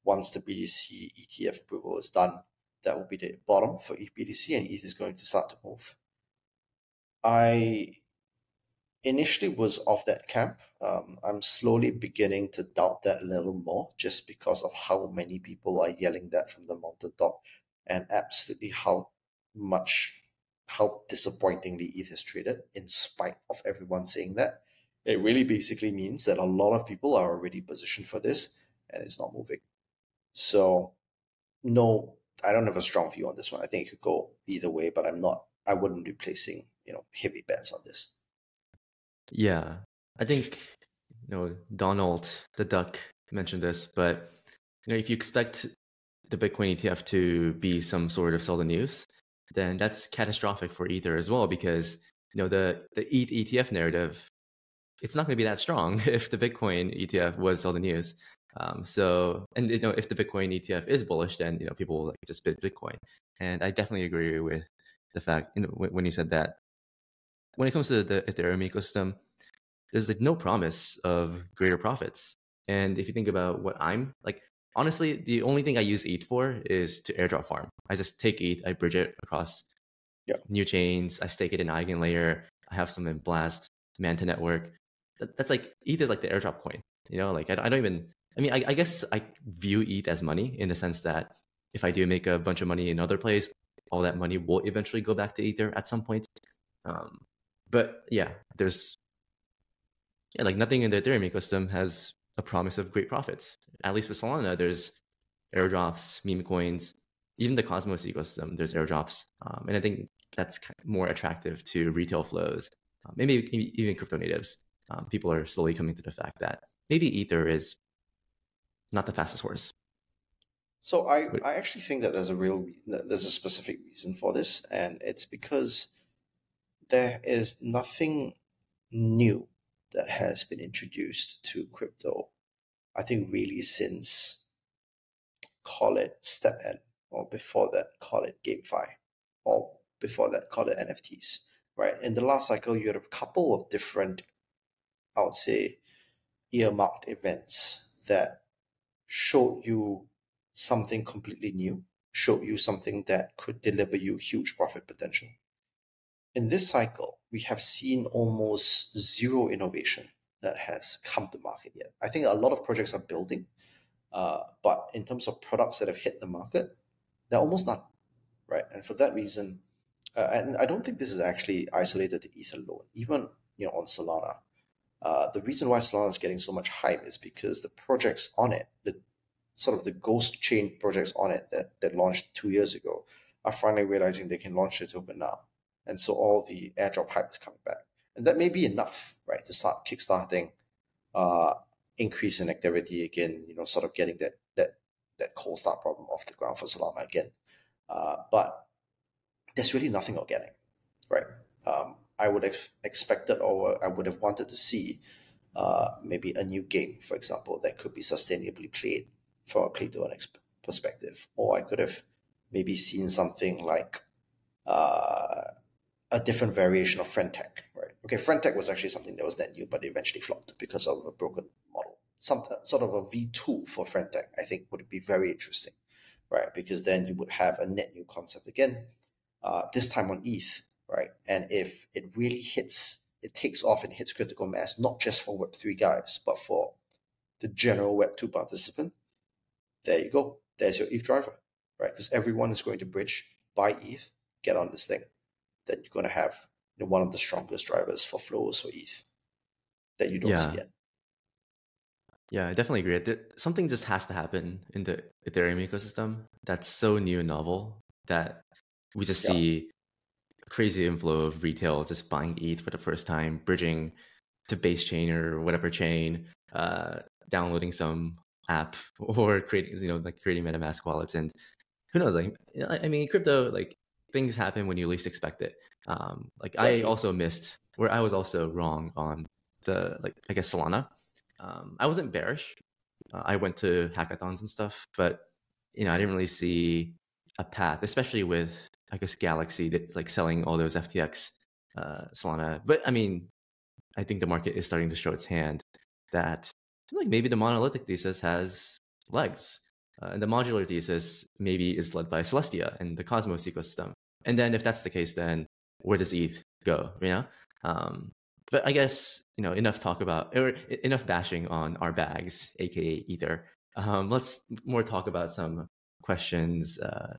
once the BTC ETF approval is done, that will be the bottom for BTC and ETH is going to start to move. I initially was of that camp. Um, I'm slowly beginning to doubt that a little more just because of how many people are yelling that from the mountaintop and absolutely how much how disappointingly ETH is traded in spite of everyone saying that. It really basically means that a lot of people are already positioned for this and it's not moving. So no, I don't have a strong view on this one. I think it could go either way, but I'm not I wouldn't be placing, you know, heavy bets on this. Yeah, I think you know Donald the duck mentioned this, but you know if you expect the Bitcoin ETF to be some sort of sell the news, then that's catastrophic for Ether as well because you know the the ETH ETF narrative, it's not going to be that strong if the Bitcoin ETF was sell the news. Um, so and you know if the Bitcoin ETF is bullish, then you know people will like just bid Bitcoin, and I definitely agree with the fact you know when when you said that when it comes to the Ethereum ecosystem, there's like no promise of greater profits. And if you think about what I'm like, honestly, the only thing I use ETH for is to airdrop farm. I just take ETH, I bridge it across Yeah. new chains, I stake it in Eigenlayer, I have some in Blast, Manta Network. That, that's like ETH is like the airdrop coin. You know, like I, I don't even. I mean, I, I guess I view ETH as money in the sense that if I do make a bunch of money in other place, all that money will eventually go back to Ether at some point. Um, but yeah, there's yeah, like nothing in the Ethereum ecosystem has a promise of great profits. At least with Solana, there's airdrops, meme coins, even the Cosmos ecosystem. There's airdrops, um, and I think that's more attractive to retail flows. Uh, maybe e- even crypto natives. Um, people are slowly coming to the fact that maybe Ether is not the fastest horse. So I, I actually think that there's a real that there's a specific reason for this, and it's because there is nothing new that has been introduced to crypto. I think really since call it StepN, or before that call it GameFi, or before that call it NFTs. Right in the last cycle, you had a couple of different, I would say, earmarked events that showed you something completely new, showed you something that could deliver you huge profit potential. In this cycle, we have seen almost zero innovation that has come to market yet. I think a lot of projects are building, uh, but in terms of products that have hit the market, they're almost none, right? And for that reason, uh, and I don't think this is actually isolated to ETH alone. Even you know on Solana, uh, the reason why Solana is getting so much hype is because the projects on it, the sort of the ghost chain projects on it that, that launched two years ago, are finally realizing they can launch their token now. And so all the airdrop hype is coming back. And that may be enough, right, to start kickstarting uh, increase in activity again, you know, sort of getting that that that cold start problem off the ground for Solana again. Uh, but there's really nothing organic, right? Um, I would have expected or I would have wanted to see uh, maybe a new game, for example, that could be sustainably played from a play to earn perspective. Or I could have maybe seen something like uh, a different variation of friend tech, right? Okay, friend tech was actually something that was net new, but it eventually flopped because of a broken model. Some sort of a V2 for friend tech, I think, would be very interesting, right? Because then you would have a net new concept again, uh, this time on ETH, right? And if it really hits, it takes off and hits critical mass, not just for Web3 guys, but for the general Web2 participant, there you go. There's your ETH driver, right? Because everyone is going to bridge, buy ETH, get on this thing. Then you're going to have you know, one of the strongest drivers for flows for ETH that you don't Yeah. see yet. Yeah, I definitely agree. There- Something just has to happen in the Ethereum ecosystem that's so new and novel that we just Yeah. see a crazy inflow of retail just buying ETH for the first time, bridging to base chain or whatever chain, uh, downloading some app or creating, you know, like creating MetaMask wallets. And who knows? Like, you know, I I mean, crypto, like things happen when you least expect it. Um, like I also missed where I was also wrong on the like I guess Solana. Um, I wasn't bearish. Uh, I went to hackathons and stuff, but you know I didn't really see a path, especially with I guess Galaxy that like selling all those FTX uh, Solana. But I mean, I think the market is starting to show its hand that like maybe the monolithic thesis has legs. Uh, and the modular thesis maybe is led by Celestia and the Cosmos ecosystem. And then if that's the case, then where does ETH go? You know, um, but I guess you know enough talk about or enough bashing on our bags, aka Ether. Um, let's more talk about some questions, uh,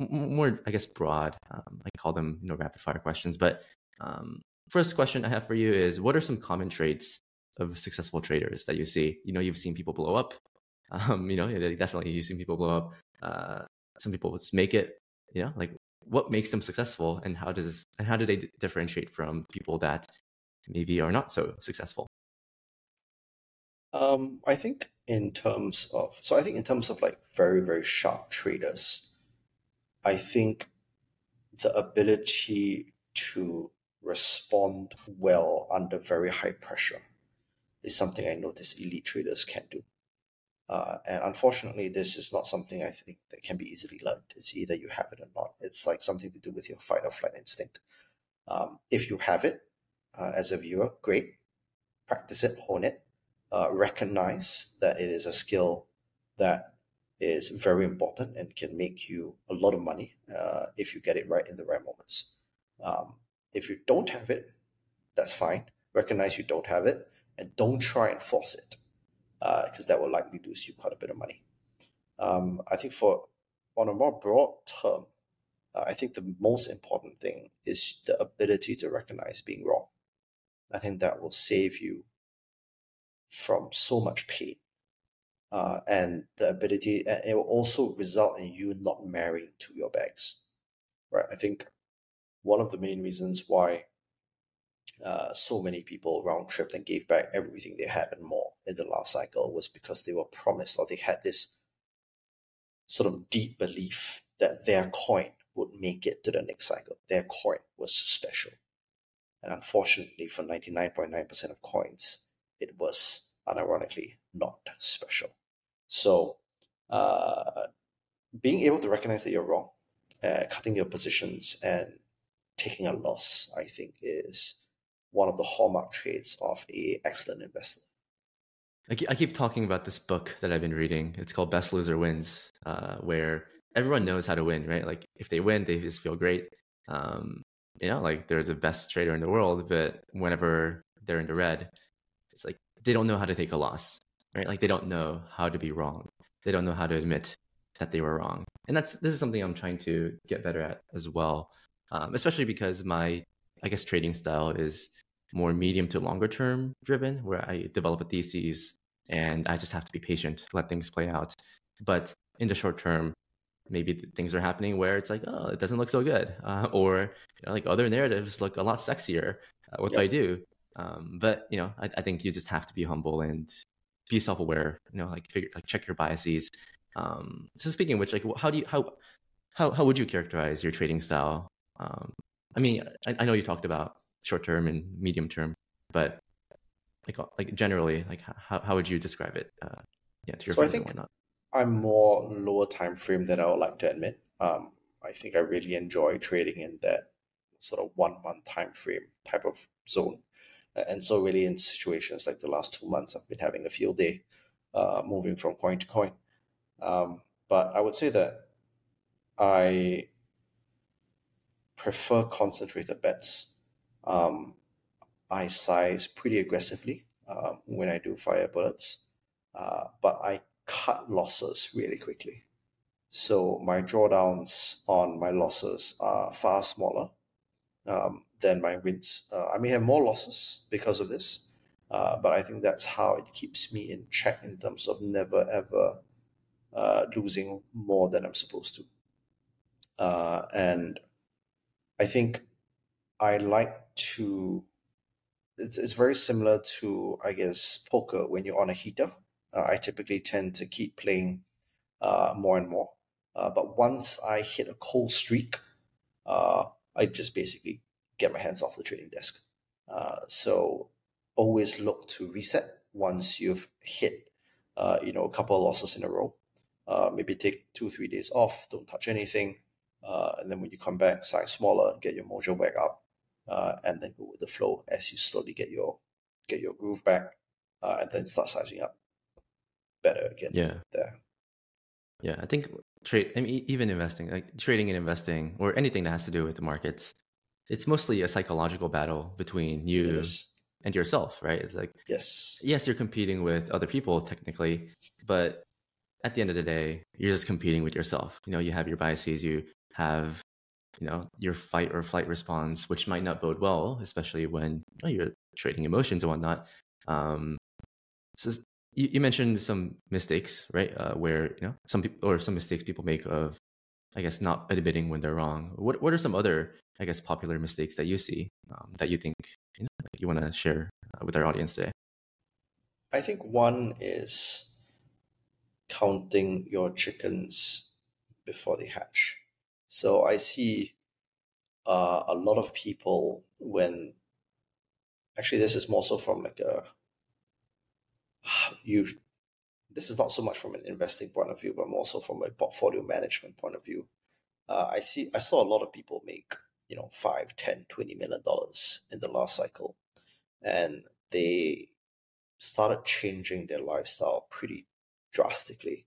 more I guess broad. Um, I call them you know rapid fire questions. But um, first question I have for you is: What are some common traits of successful traders that you see? You know, you've seen people blow up. Um, you know, definitely you've seen people blow up. Uh, some people just make it. You know, like what makes them successful, and how does and how do they differentiate from people that maybe are not so successful? Um, I think in terms of so I think in terms of like very very sharp traders, I think the ability to respond well under very high pressure is something I notice elite traders can do. Uh, and unfortunately, this is not something I think that can be easily learned. It's either you have it or not. It's like something to do with your fight or flight instinct. Um, if you have it uh, as a viewer, great. Practice it, hone it, uh, recognize that it is a skill that is very important and can make you a lot of money uh, if you get it right in the right moments. Um, if you don't have it, that's fine. Recognize you don't have it and don't try and force it because that will likely lose you quite a bit of money. Um, I think for on a more broad term, uh, I think the most important thing is the ability to recognize being wrong. I think that will save you from so much pain. Uh, and the ability, and it will also result in you not marrying to your bags. Right. I think one of the main reasons why uh, so many people round tripped and gave back everything they had and more in the last cycle was because they were promised or they had this sort of deep belief that their coin would make it to the next cycle. Their coin was special. And unfortunately, for 99.9% of coins, it was unironically not special. So, uh, being able to recognize that you're wrong, uh, cutting your positions, and taking a loss, I think, is one of the hallmark traits of a excellent investor. I keep, talking about this book that I've been reading. It's called Best Loser Wins, uh, where everyone knows how to win, right? Like if they win, they just feel great. Um, you know, like they're the best trader in the world, but whenever they're in the red, it's like they don't know how to take a loss, right? Like they don't know how to be wrong. They don't know how to admit that they were wrong. And that's this is something I'm trying to get better at as well, um, especially because my I guess trading style is more medium to longer term driven, where I develop a thesis and I just have to be patient, let things play out. But in the short term, maybe things are happening where it's like, oh, it doesn't look so good, uh, or you know, like other narratives look a lot sexier. Uh, what yep. do I do? Um, but you know, I, I, think you just have to be humble and be self-aware. You know, like figure, like check your biases. Um, so speaking of which, like, how do you how how how would you characterize your trading style? Um, I mean, I, I know you talked about short term and medium term, but like like generally, like how how would you describe it? Uh, yeah, to your so I think I'm more lower time frame than I would like to admit. Um, I think I really enjoy trading in that sort of one month time frame type of zone. And so, really, in situations like the last two months, I've been having a field day, uh, moving from coin to coin. Um, but I would say that I prefer concentrated bets. Um, I size pretty aggressively uh, when I do fire bullets, uh, but I cut losses really quickly. So my drawdowns on my losses are far smaller um, than my wins. Uh, I may have more losses because of this, uh, but I think that's how it keeps me in check in terms of never ever uh, losing more than I'm supposed to. Uh, and I think I like to. It's, it's very similar to I guess poker when you're on a heater uh, I typically tend to keep playing uh, more and more. Uh, but once I hit a cold streak, uh, I just basically get my hands off the trading desk. Uh, so always look to reset once you've hit, uh, you know, a couple of losses in a row. maybe take two, three days off, don't touch anything. and then when you come back, size smaller, get your mojo back up, Uh, and then go with the flow as you slowly get your get your groove back, uh, and then start sizing up better again. Yeah. There. Yeah, I think trade. I mean, even investing, like trading and investing, or anything that has to do with the markets, it's mostly a psychological battle between you and yourself, right? It's like yes, yes, you're competing with other people technically, but at the end of the day, you're just competing with yourself. You know, you have your biases, you have you know your fight or flight response, which might not bode well, especially when you you're trading emotions and whatnot. Um, so you, you mentioned some mistakes, right? Uh, where you know some people or some mistakes people make of, I guess, not admitting when they're wrong. What what are some other, I guess, popular mistakes that you see um, that you think you know you want to share uh, with our audience today? I think one is counting your chickens before they hatch. So I see uh, a lot of people when actually this is more so from like a you this is not so much from an investing point of view, but more so from a portfolio management point of view. Uh, I see I saw a lot of people make, you know, five, ten, twenty million dollars in the last cycle. And they started changing their lifestyle pretty drastically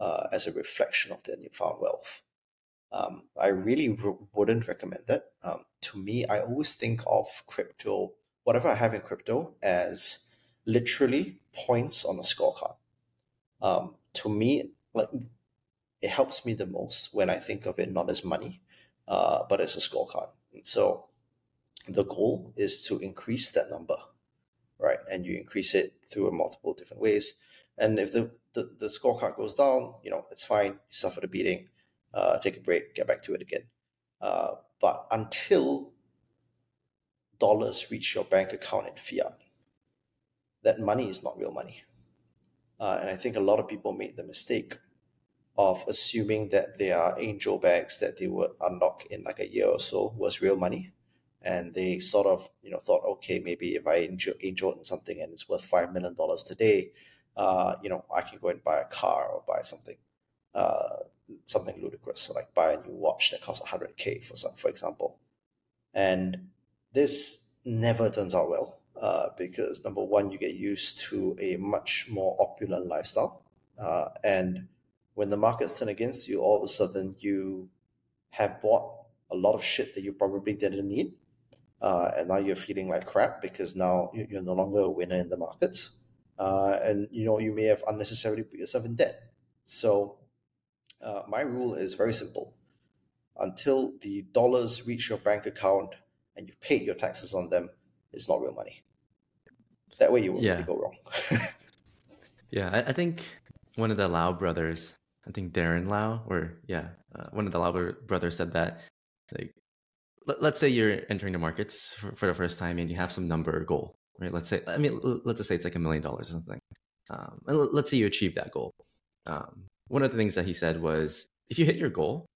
uh, as a reflection of their newfound wealth. Um, I really wouldn't recommend that. Um, to me, I always think of crypto, whatever I have in crypto, as literally points on a scorecard. Um, to me, like it helps me the most when I think of it not as money, uh, but as a scorecard. And so the goal is to increase that number, right? And you increase it through multiple different ways. And if the, the, the scorecard goes down, you know, it's fine. You suffer the beating, uh, take a break, get back to it again. Uh, but until dollars reach your bank account in fiat, that money is not real money. Uh, and I think a lot of people made the mistake of assuming that their angel bags that they would unlock in like a year or so was real money. And they sort of, you know, thought, okay, maybe if I angel, angel in something and it's worth five million dollars today, uh, you know, I can go and buy a car or buy something, uh, something ludicrous, so like buy a new watch that costs hundred k for some, for example. And this never turns out well uh, because number one, you get used to a much more opulent lifestyle. Uh, and when the markets turn against you, all of a sudden you have bought a lot of shit that you probably didn't need. Uh, and now you're feeling like crap because now you're no longer a winner in the markets. Uh, and you know you may have unnecessarily put yourself in debt. So uh, my rule is very simple: until the dollars reach your bank account and you've paid your taxes on them, it's not real money. That way you won't Yeah. really go wrong. Yeah, I, I think one of the Lau brothers, I think Darren Lau, or yeah, uh, one of the Lau brothers said that, like, let, let's say you're entering the markets for, for the first time and you have some number or goal, right? Let's say, I mean, let's just say it's like a million dollars or something. Um, and let's say you achieve that goal. Um, one of the things that he said was, if you hit your goal,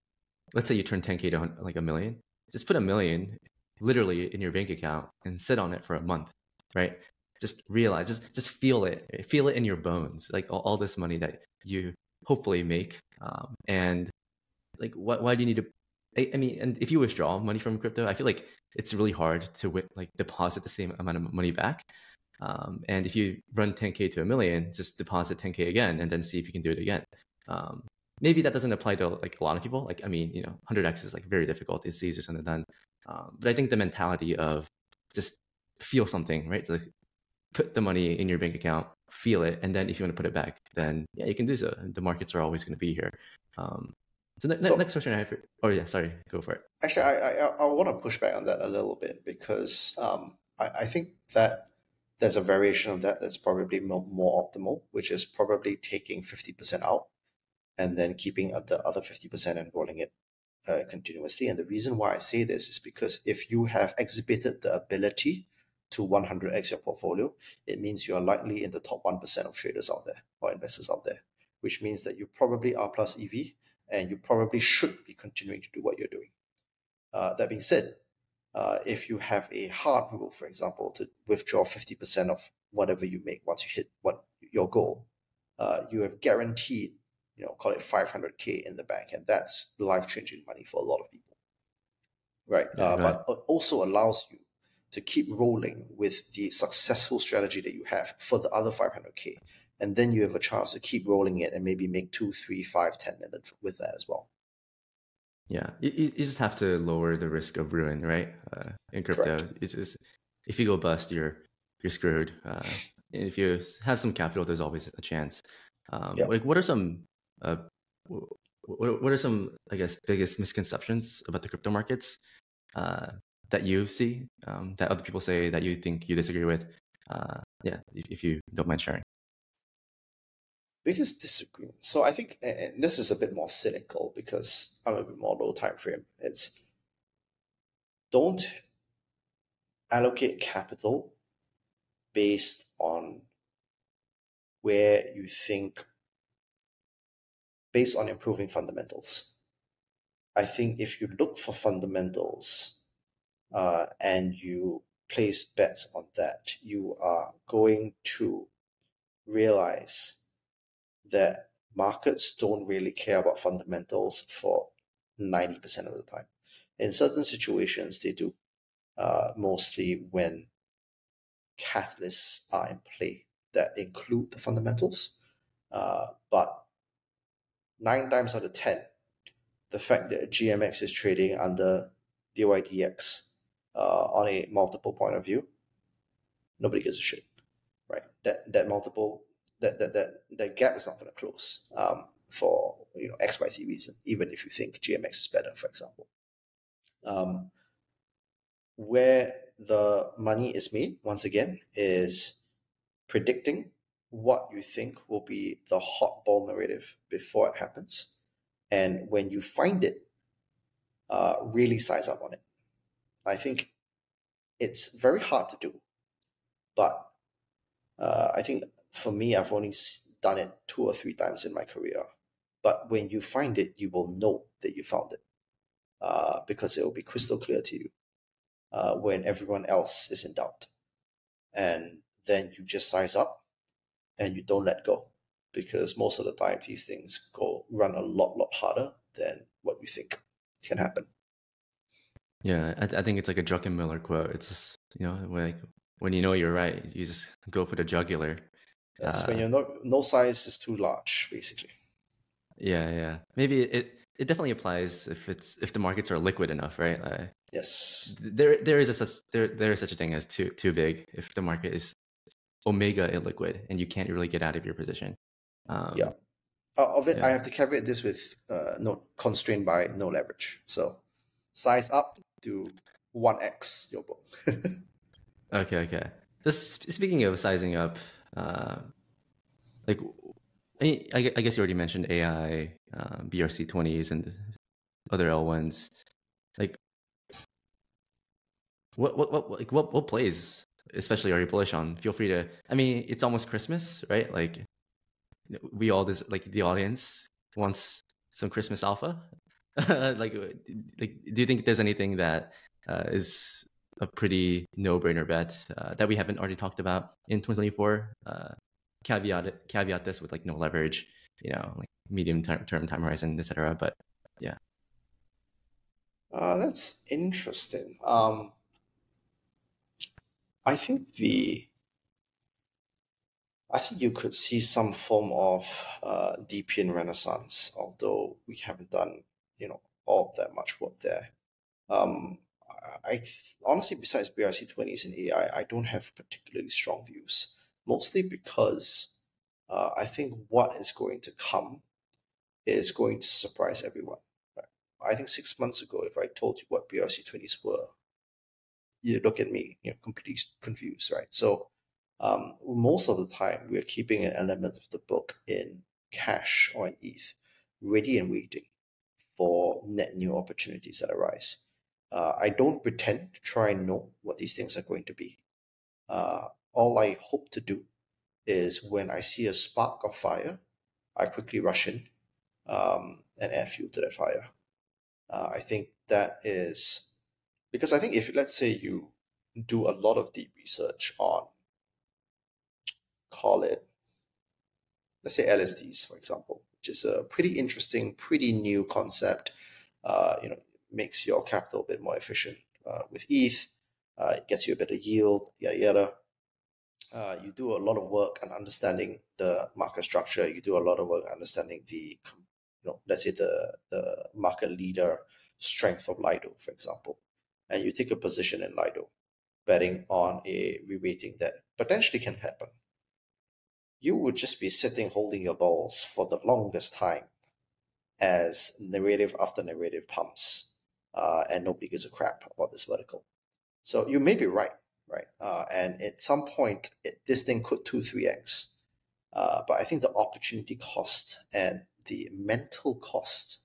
let's say you turn 10k to like a million, just put a million literally in your bank account and sit on it for a month, right? just realize just just feel it feel it in your bones like all, all this money that you hopefully make um, and like what why do you need to I, mean and if you withdraw money from crypto i feel like it's really hard to like deposit the same amount of money back um, and if you run 10k to a million just deposit 10k again and then see if you can do it again um, maybe that doesn't apply to like a lot of people like i mean you know 100x is like very difficult it's easier said than done um, but i think the mentality of just feel something right so, like, put the money in your bank account, feel it, and then if you want to put it back, then yeah, you can do so. The markets are always going to be here. Um, so, ne- So- next question I have. For, oh yeah, sorry, go for it. Actually, I, I, I want to push back on that a little bit because um, I, I think that there's a variation of that that's probably more, more optimal, which is probably taking 50% out and then keeping the other 50% and rolling it uh, continuously. And the reason why I say this is because if you have exhibited the ability to 100x your portfolio, it means you are likely in the top 1% of traders out there or investors out there, which means that you probably are plus EV and you probably should be continuing to do what you're doing. Uh, that being said, uh, if you have a hard rule, for example, to withdraw 50% of whatever you make once you hit what your goal, uh, you have guaranteed, you know, call it 500k in the bank, and that's life-changing money for a lot of people, right? Yeah, uh, right. But also allows you to keep rolling with the successful strategy that you have for the other 500k, and then you have a chance to keep rolling it and maybe make two, three, five, ten two, three, five, ten million with that as well. Yeah, you, you just have to lower the risk of ruin, right? Uh, in crypto, Correct. it's if you go bust, you're you're screwed. Uh, and if you have some capital, there's always a chance. Um, Yeah. Like, what are some uh, what what are some I guess biggest misconceptions about the crypto markets uh, that you see um, that other people say that you think you disagree with? Uh, yeah, if, if you don't mind sharing. biggest disagreement. So I think, and this is a bit more cynical because I'm a bit more low time frame. It's don't allocate capital based on where you think based on improving fundamentals. I think if you look for fundamentals uh, and you place bets on that, you are going to realize that markets don't really care about fundamentals for 90% of the time. In certain situations, they do, uh, mostly when catalysts are in play that include the fundamentals. Uh, but nine times out of 10, the fact that GMX is trading under DYDX uh, on a multiple point of view, nobody gives a shit, right? That that multiple that that that, that gap is not going to close um, for you know X Y Z reason, even if you think GMX is better, for example. Um, where the money is made, once again, is predicting what you think will be the hot ball narrative before it happens. And when you find it, uh, really size up on it. I think it's very hard to do, but uh, I think for me, I've only done it two or three times in my career. But when you find it, you will know that you found it uh, because it will be crystal clear to you uh, when everyone else is in doubt. And then you just size up and you don't let go because most of the time these things go run a lot, lot harder than what you think can happen. Yeah, I, I think it's like a Druckenmiller quote. It's just, you know, like when you know you're right, you just go for the jugular. Yes, Uh, when your no, no size is too large, basically. Yeah, yeah. Maybe it it definitely applies if it's if the markets are liquid enough, right? Uh, yes. There there is a such there there is such a thing as too too big if the market is omega illiquid and you can't really get out of your position. Um, yeah. Of it, yeah. I have to caveat this with uh, no constrained by no leverage. So size up to one x your book. okay, okay. Just speaking of sizing up, uh, like I, I guess you already mentioned AI, um, BRC twenties, and other L ones. Like, what what what like what what plays especially are you bullish on? Feel free to. I mean, it's almost Christmas, right? Like, we all this like the audience wants some Christmas alpha. like, like, do you think there's anything that uh, is a pretty no-brainer bet uh, that we haven't already talked about in 2024? Uh, caveat caveat this with like no leverage, you know, like medium term, time horizon, etc. But yeah. Uh, that's interesting. Um, I think the I think you could see some form of uh, DePIN renaissance, although we haven't done you know all that much work there. Um, I honestly, besides BRC twenties and AI, I don't have particularly strong views. Mostly because uh, I think what is going to come is going to surprise everyone. Right? I think six months ago, if I told you what BRC twenties were, you look at me, you know, completely confused, right? So um, most of the time, we're keeping an element of the book in cash or in ETH, ready and waiting for net new opportunities that arise. Uh, I don't pretend to try and know what these things are going to be. Uh, all I hope to do is when I see a spark of fire, I quickly rush in um, and add fuel to that fire. Uh, I think that is because I think if let's say you do a lot of deep research on call it let's say LSDs for example, which is a pretty interesting, pretty new concept. Uh, you know, makes your capital a bit more efficient uh, with ETH. Uh, it gets you a better yield, yada yada. Uh, you do a lot of work on understanding the market structure. You do a lot of work understanding the, you know, let's say the the market leader strength of Lido, for example and you take a position in Lido, betting on a re-rating that potentially can happen, you would just be sitting holding your balls for the longest time as narrative after narrative pumps, uh, and nobody gives a crap about this vertical. So you may be right, right? Uh, and at some point, it, this thing could 2 3x. Uh, but I think the opportunity cost and the mental cost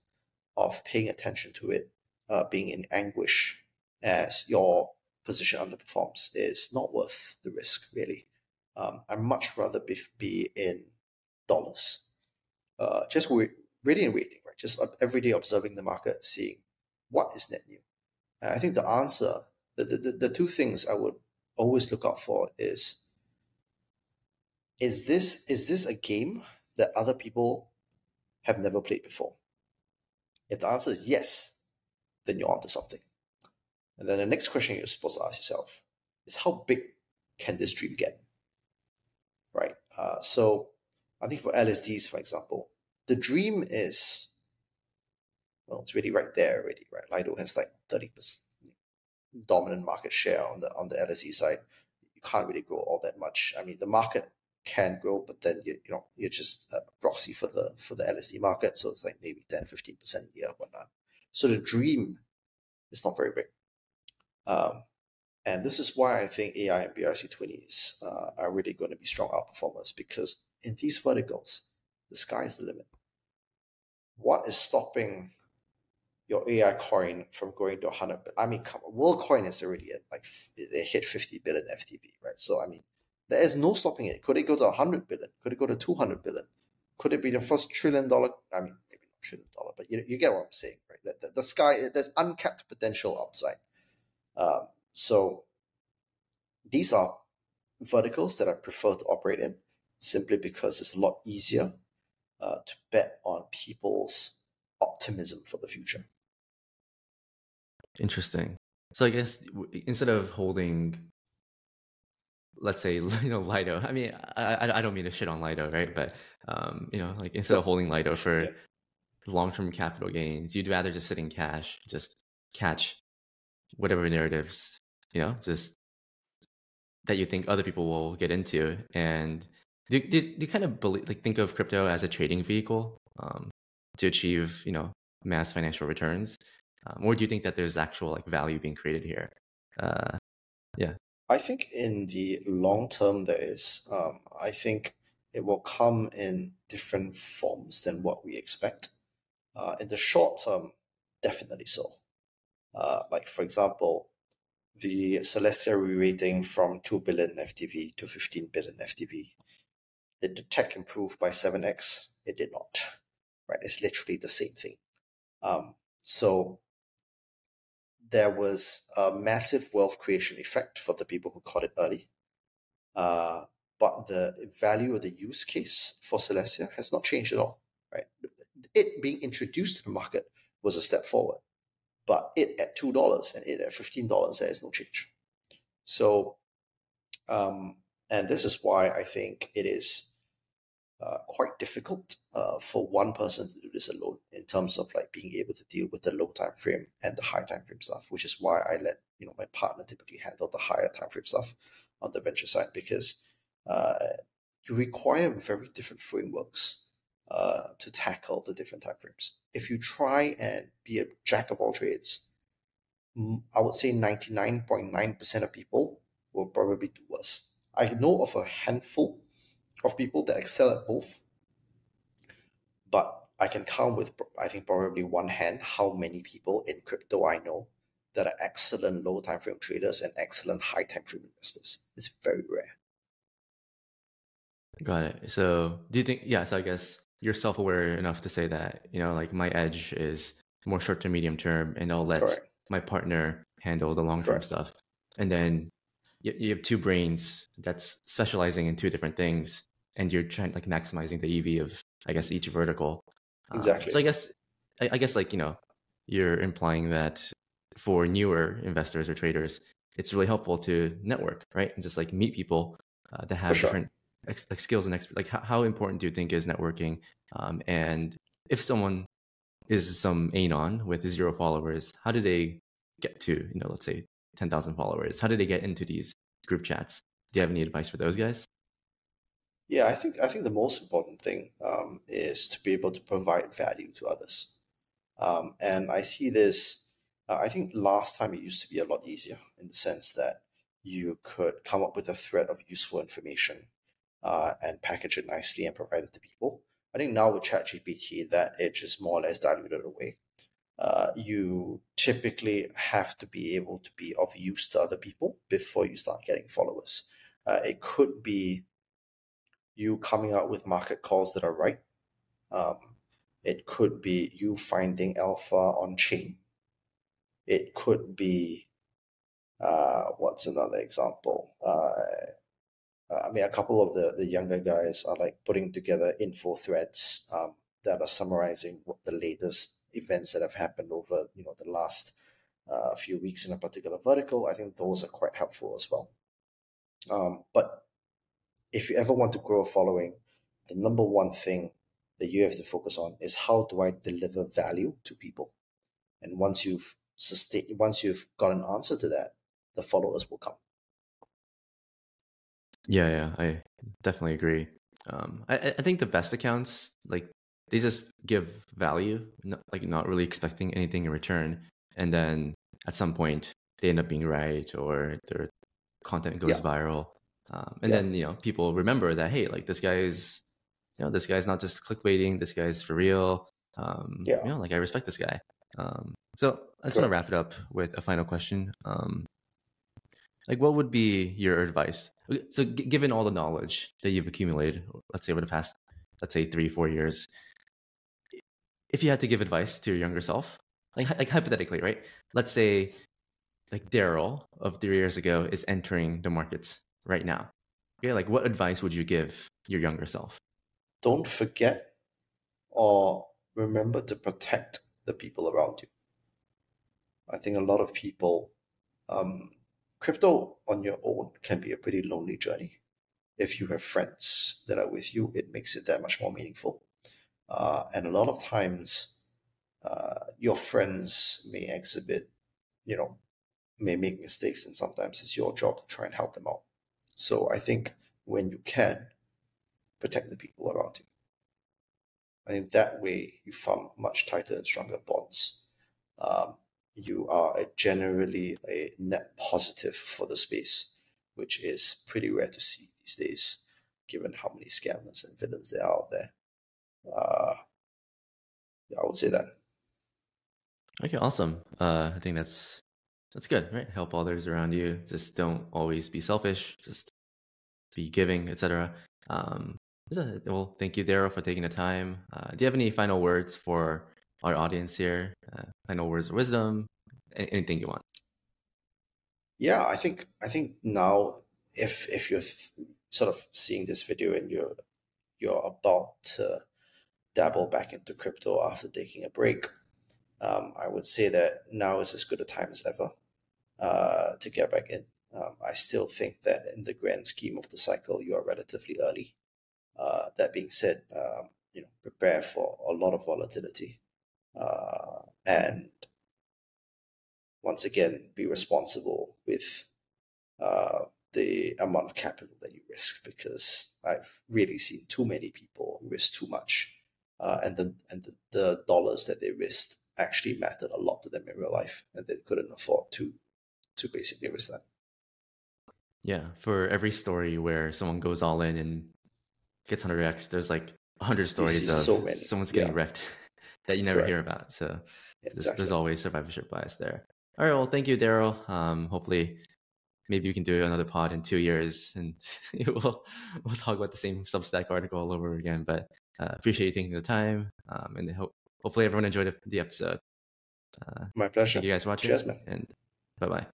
of paying attention to it, uh, being in anguish as your position underperforms is not worth the risk, really. Um, I'd much rather be, be in dollars. Uh, just wait, and waiting, right? Just every day observing the market, seeing what is net new. And I think the answer, the, the, the two things I would always look out for is is this is this a game that other people have never played before? If the answer is yes, then you're onto something. And then the next question you're supposed to ask yourself is how big can this dream get? Right. Uh, so I think for LSDs, for example, the dream is well, it's really right there already, right? Lido has like 30% dominant market share on the on the LSD side. You can't really grow all that much. I mean, the market can grow, but then you you know you're just a proxy for the for the LSD market, so it's like maybe 10, 15 percent a year, whatnot. So the dream is not very big. Um, and this is why I think AI and BRC20s uh, are really going to be strong outperformers because in these verticals, the sky is the limit. What is stopping your AI coin from going to 100 billion? I mean, come on, WorldCoin is already at like, they hit 50 billion FDV, right? So, I mean, there is no stopping it. Could it go to 100 billion? Could it go to 200 billion? Could it be the first trillion dollar? I mean, maybe not trillion dollar, but you, you get what I'm saying, right? The, the sky, there's uncapped potential upside. Um, so these are verticals that I prefer to operate in simply because it's a lot easier uh, to bet on people's optimism for the future. Interesting. So I guess instead of holding, let's say you know Lido. I mean, I I don't mean to shit on Lido, right? But um, you know, like instead of holding Lido for long term capital gains. You'd rather just sit in cash, just catch whatever narratives, you know, just that you think other people will get into. And do, do, do you kind of believe, like think of crypto as a trading vehicle um, to achieve, you know, mass financial returns? Um, or do you think that there's actual like value being created here? Uh, yeah. I think in the long term, there is. Um, I think it will come in different forms than what we expect. Uh, in the short term, definitely so. Uh, like, for example, the Celestia re-rating from 2 billion FDV to 15 billion FDV. Did the tech improve by 7x? It did not. Right? It's literally the same thing. Um, so there was a massive wealth creation effect for the people who caught it early. Uh, but the value of the use case for Celestia has not changed at all. Right? It being introduced to the market was a step forward, but it at two dollars and it at fifteen dollars, there is no change. So, um, and this is why I think it is uh, quite difficult uh, for one person to do this alone in terms of like being able to deal with the low time frame and the high time frame stuff, which is why I let you know my partner typically handle the higher time frame stuff on the venture side because uh, you require very different frameworks uh, to tackle the different time frames. If you try and be a jack of all trades, I would say 99.9% of people will probably do worse. I know of a handful of people that excel at both, but I can count with, I think, probably one hand how many people in crypto I know that are excellent low time frame traders and excellent high time frame investors. It's very rare. Got it. So do you think, yeah, so I guess you're self aware enough to say that, you know, like my edge is more short to medium term and I'll let Correct. my partner handle the long term stuff. And then you, you have two brains that's specializing in two different things and you're trying like maximizing the EV of, I guess, each vertical. Exactly. Uh, so I guess, I, I guess like, you know, you're implying that for newer investors or traders, it's really helpful to network, right? And just like meet people uh, that have sure. different like skills and expert like how, how important do you think is networking? Um, and if someone is some anon with zero followers how do they get to you know let's say 10,000 followers? How do they get into these group chats? Do you have any advice for those guys? Yeah i think i think the most important thing um, is to be able to provide value to others. Um, and i see this uh, i think last time it used to be a lot easier in the sense that you could come up with a thread of useful information uh, and package it nicely and provide it to people. I think now with ChatGPT, that edge is more or less diluted away. Uh, you typically have to be able to be of use to other people before you start getting followers. Uh, it could be you coming out with market calls that are right. Um, it could be you finding alpha on chain. It could be, uh, what's another example? Uh, uh, I mean, a couple of the, the younger guys are like putting together info threads um, that are summarizing what the latest events that have happened over you know the last uh, few weeks in a particular vertical. I think those are quite helpful as well. Um, but if you ever want to grow a following, the number one thing that you have to focus on is how do I deliver value to people? And once you've sustained, once you've got an answer to that, the followers will come. Yeah, yeah, I definitely agree. Um, I, I think the best accounts like they just give value, not, like not really expecting anything in return, and then at some point they end up being right or their content goes yeah. viral, um, and yeah. then you know people remember that hey, like this guy's, you know, this guy's not just clickbaiting, this guy's for real. Um, yeah, you know, like I respect this guy. Um, so I just want to wrap it up with a final question. Um, like what would be your advice? So g- given all the knowledge that you've accumulated let's say over the past let's say three four years if you had to give advice to your younger self like like hypothetically right? Let's say like Darryl of three years ago is entering the markets right now. Okay like what advice would you give your younger self? Don't forget or remember to protect the people around you. I think a lot of people um, crypto on your own can be a pretty lonely journey. If you have friends that are with you, it makes it that much more meaningful. Uh, and a lot of times, uh, your friends may exhibit, you know, may make mistakes, and sometimes it's your job to try and help them out. So I think when you can, protect the people around you. And in that way, you form much tighter and stronger bonds. Um, you are a generally a net positive for the space, which is pretty rare to see these days, given how many scammers and villains there are out there. Uh, yeah, I would say that. Okay, awesome. Uh, I think that's that's good, right? Help others around you. Just don't always be selfish. Just be giving, etc. Um, well, thank you, Darryl, for taking the time. Uh, do you have any final words for our audience here? Uh, final words of wisdom? Anything you want? Yeah, I think I think now, if if you're th- sort of seeing this video and you're you're about to dabble back into crypto after taking a break, um, I would say that now is as good a time as ever uh, to get back in. Um, I still think that in the grand scheme of the cycle, you are relatively early. Uh, that being said, um, you know, prepare for a lot of volatility, uh, and once again, be responsible with uh, the amount of capital that you risk, because I've really seen too many people risk too much, uh, and the and the, the dollars that they risked actually mattered a lot to them in real life, and they couldn't afford to to basically risk that. Yeah, for every story where someone goes all in and gets 100x, there's like 100 stories of so someone's getting yeah. wrecked that you never Correct. hear about. So exactly. there's, there's, always survivorship bias there. All right, well, thank you, Darryl. Um, hopefully, maybe we can do another pod in two years and we'll we'll talk about the same Substack article all over again. But uh, appreciate you taking the time, um, and hope, hopefully everyone enjoyed the episode. Uh, My pleasure. Thank you guys for watching. Cheers, man. And bye bye.